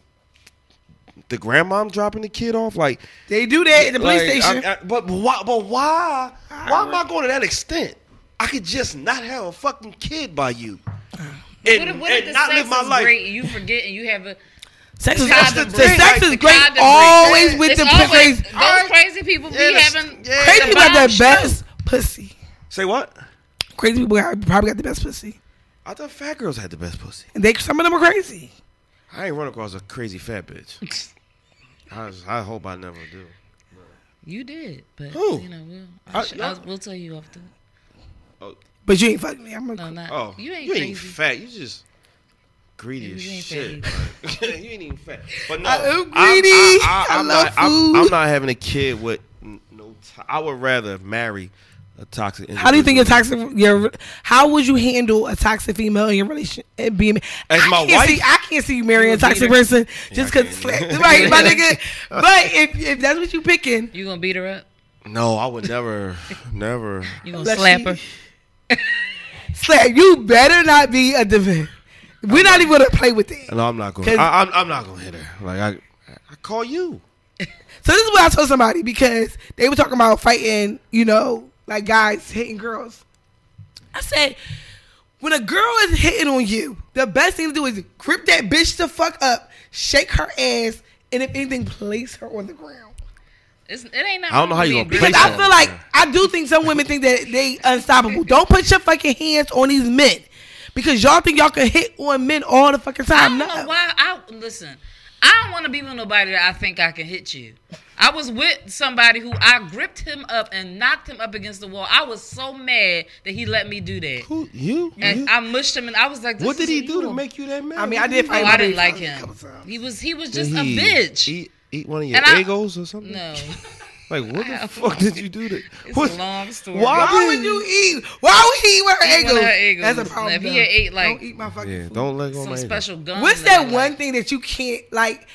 the grandmom dropping the kid off? Like They do that at the police station. I- I- but why? But why? Why am I going to that extent? I could just not have a fucking kid by you. And, What if, what if and the not sex live my is life. great and you forget and you have a sex is, Condom the break. sex is the great condom always with it's the always, crazy. those crazy people be Yeah, that's- having yeah. Crazy the people got the best pussy. Say what? Crazy people probably got the best pussy. I thought fat girls had the best pussy. And they some of them are crazy. I ain't run across a crazy fat bitch. I, I hope I never do. You did, but Who? you know we'll I- I'll, sh- I'll, we'll tell you after. Oh. But you ain't fucking me. I'm a, No, not Oh, you ain't you ain't fat. You just greedy You as ain't shit. fat you ain't even fat. But no, I am I'm- greedy. I I'm love not, I'm- food. I'm, not having a kid with no. To- I would rather marry a toxic. how do you think a individual. toxic? Your how would you handle a toxic female in your relation? And being As I my can't wife? See, I can't see you marrying a toxic her? person just because can't. right, my nigga. But if if that's what you picking, You gonna beat her up? No, I would never, never. You gonna Unless slap she- her? Slap, you better not be a defender. We're not even gonna play with it. No, I'm not going. 'Cause- I, I'm, I'm not going to hit her. Like I, I call you. So this is what I told somebody because they were talking about fighting, you know, like guys hitting girls. I said, when a girl is hitting on you, the best thing to do is grip that bitch the fuck up, shake her ass, and if anything, place her on the ground. It's, it ain't nothing I don't know how you being gonna big. Because place I feel on like the. I do think some women think that they unstoppable. Don't put your fucking hands on these men because y'all think y'all can hit on men all the fucking time. I time. don't No. know why. I listen. I don't want to be with nobody that I think I can hit you. I was with somebody who I gripped him up and knocked him up against the wall. I was so mad that he let me do that. Who you? And You? I mushed him, and I was like, this What did is he do to make you that mad? I mean, I did fight Oh, I didn't like him. He was he was Did just a bitch. Eat, eat one of your And egos or something? no, Like what the fuck did you do to? it's what- a long story. Why Why would you eat? Why would he eat with her Eat one of egos? That's a problem. If he though. had ate, like- don't eat my fucking Yeah, food. don't let go Some my ego. special gun. What's that that one like. thing that you can't like?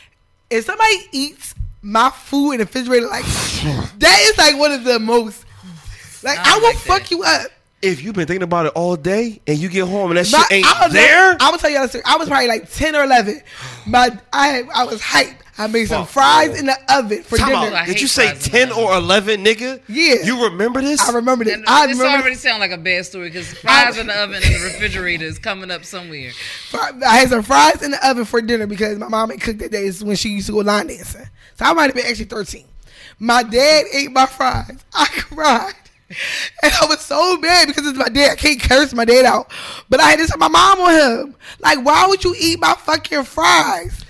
If somebody eats my food in the refrigerator, like that is like one of the most. Like I I, will like fuck that. you up. If you've been thinking about it all day and you get home and that My- shit ain't I was there, I'm gonna tell you a story. I was probably like ten or eleven. My I I was hyped. I made some fries in the oven for Time dinner. out. Did you say fries in ten the or eleven, nigga? Yeah. You remember this? I remember this. And I this remember. already sound like a bad story because fries in the oven and the refrigerator is coming up somewhere. I had some fries in the oven for dinner because my mom had cooked that day It's when she used to go line dancing. So I might have been actually 13. My dad ate my fries. I cried. And I was so mad because it's my dad. I can't curse my dad out. But I had to tell my mom on him. Like, why would you eat my fucking fries?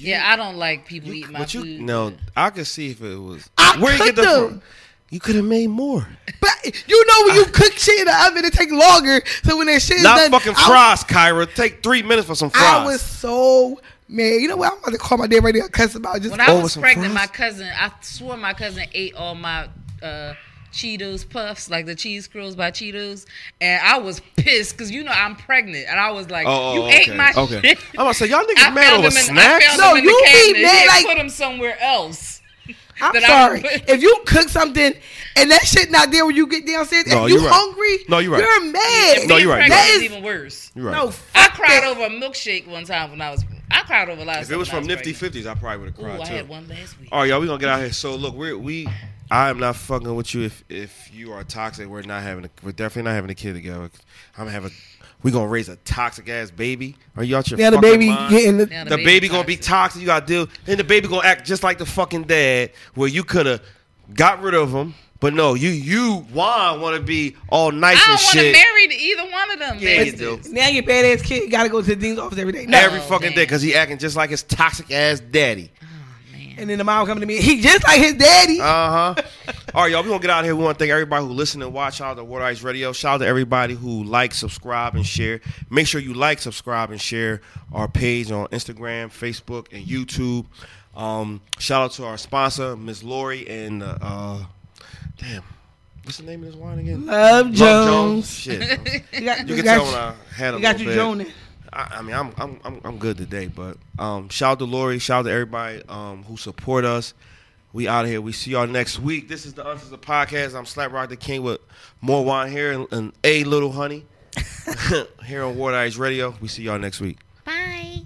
Yeah, I don't like people eating my but you food. no, I could see if it was I where you get cooked them. from. You could have made more. But you know when you cook shit in the oven, it take longer. So when that shit is Not done, fucking I- fries, Kyra. Take three minutes for some fries. I was so mad. You know what? I'm about to call my dad right now and cuss about just When I was pregnant, fries? my cousin, I swore my cousin ate all my uh, Cheetos puffs, like the cheese curls by Cheetos, and I was pissed because you know I'm pregnant, and I was like, Oh, "You oh, ate okay, my okay. shit." I'm gonna say y'all niggas I mad over in, snacks. No, you the be mad, like- put them somewhere else. I'm that I sorry. put- If you cook something and that shit not there when you get downstairs, No, if you you're right. hungry, No, you're right. You're mad. No, you're right. pregnant That is is even worse. You're right. no. I cried that. over a milkshake one time when I was. I cried over a lot if it was from Nifty Fifties, I probably would have cried Ooh, cried I too. had one last week. All right, y'all, we gonna get out here. So look, we're we. I am not fucking with you if if you are toxic. We're not having. A, we're definitely not having a kid together. I'm gonna have a. We gonna raise a toxic ass baby. Are you out your Now the baby mind? getting the, Now the, baby, gonna be toxic. You gotta deal. Then the baby gonna act just like the fucking dad, where you could have got rid of him, but no, you you Juan want to be all nice I don't want to marry either one of them. Yeah, you do. now your badass kid got to go to the dean's office every day. No. every fucking damn. day because he acting just like his toxic ass daddy. And then the mom coming to me, he just like his daddy. Uh huh. All right, y'all. We gonna get out of here. We want to thank everybody who listened and watched. Shout out to Wooderice Radio. Shout out to everybody who like, subscribe, and share. Make sure you like, subscribe, and share our page on Instagram, Facebook, and YouTube. Um, shout out to our sponsor, Miss Lori, and uh, uh, damn, what's the name of this wine again? Love Love Jones. Shit, You got, you you can got tell you, when I had a you got you bit. I, I mean, I'm, I'm I'm I'm good today, but um, shout out to Lori, shout out to everybody um, who support us. We out of here. We see y'all next week. This is the Uncensored Podcast. I'm Slap Rock the King with more wine here and, and a little honey here on Wooderice Radio. We see y'all next week. Bye.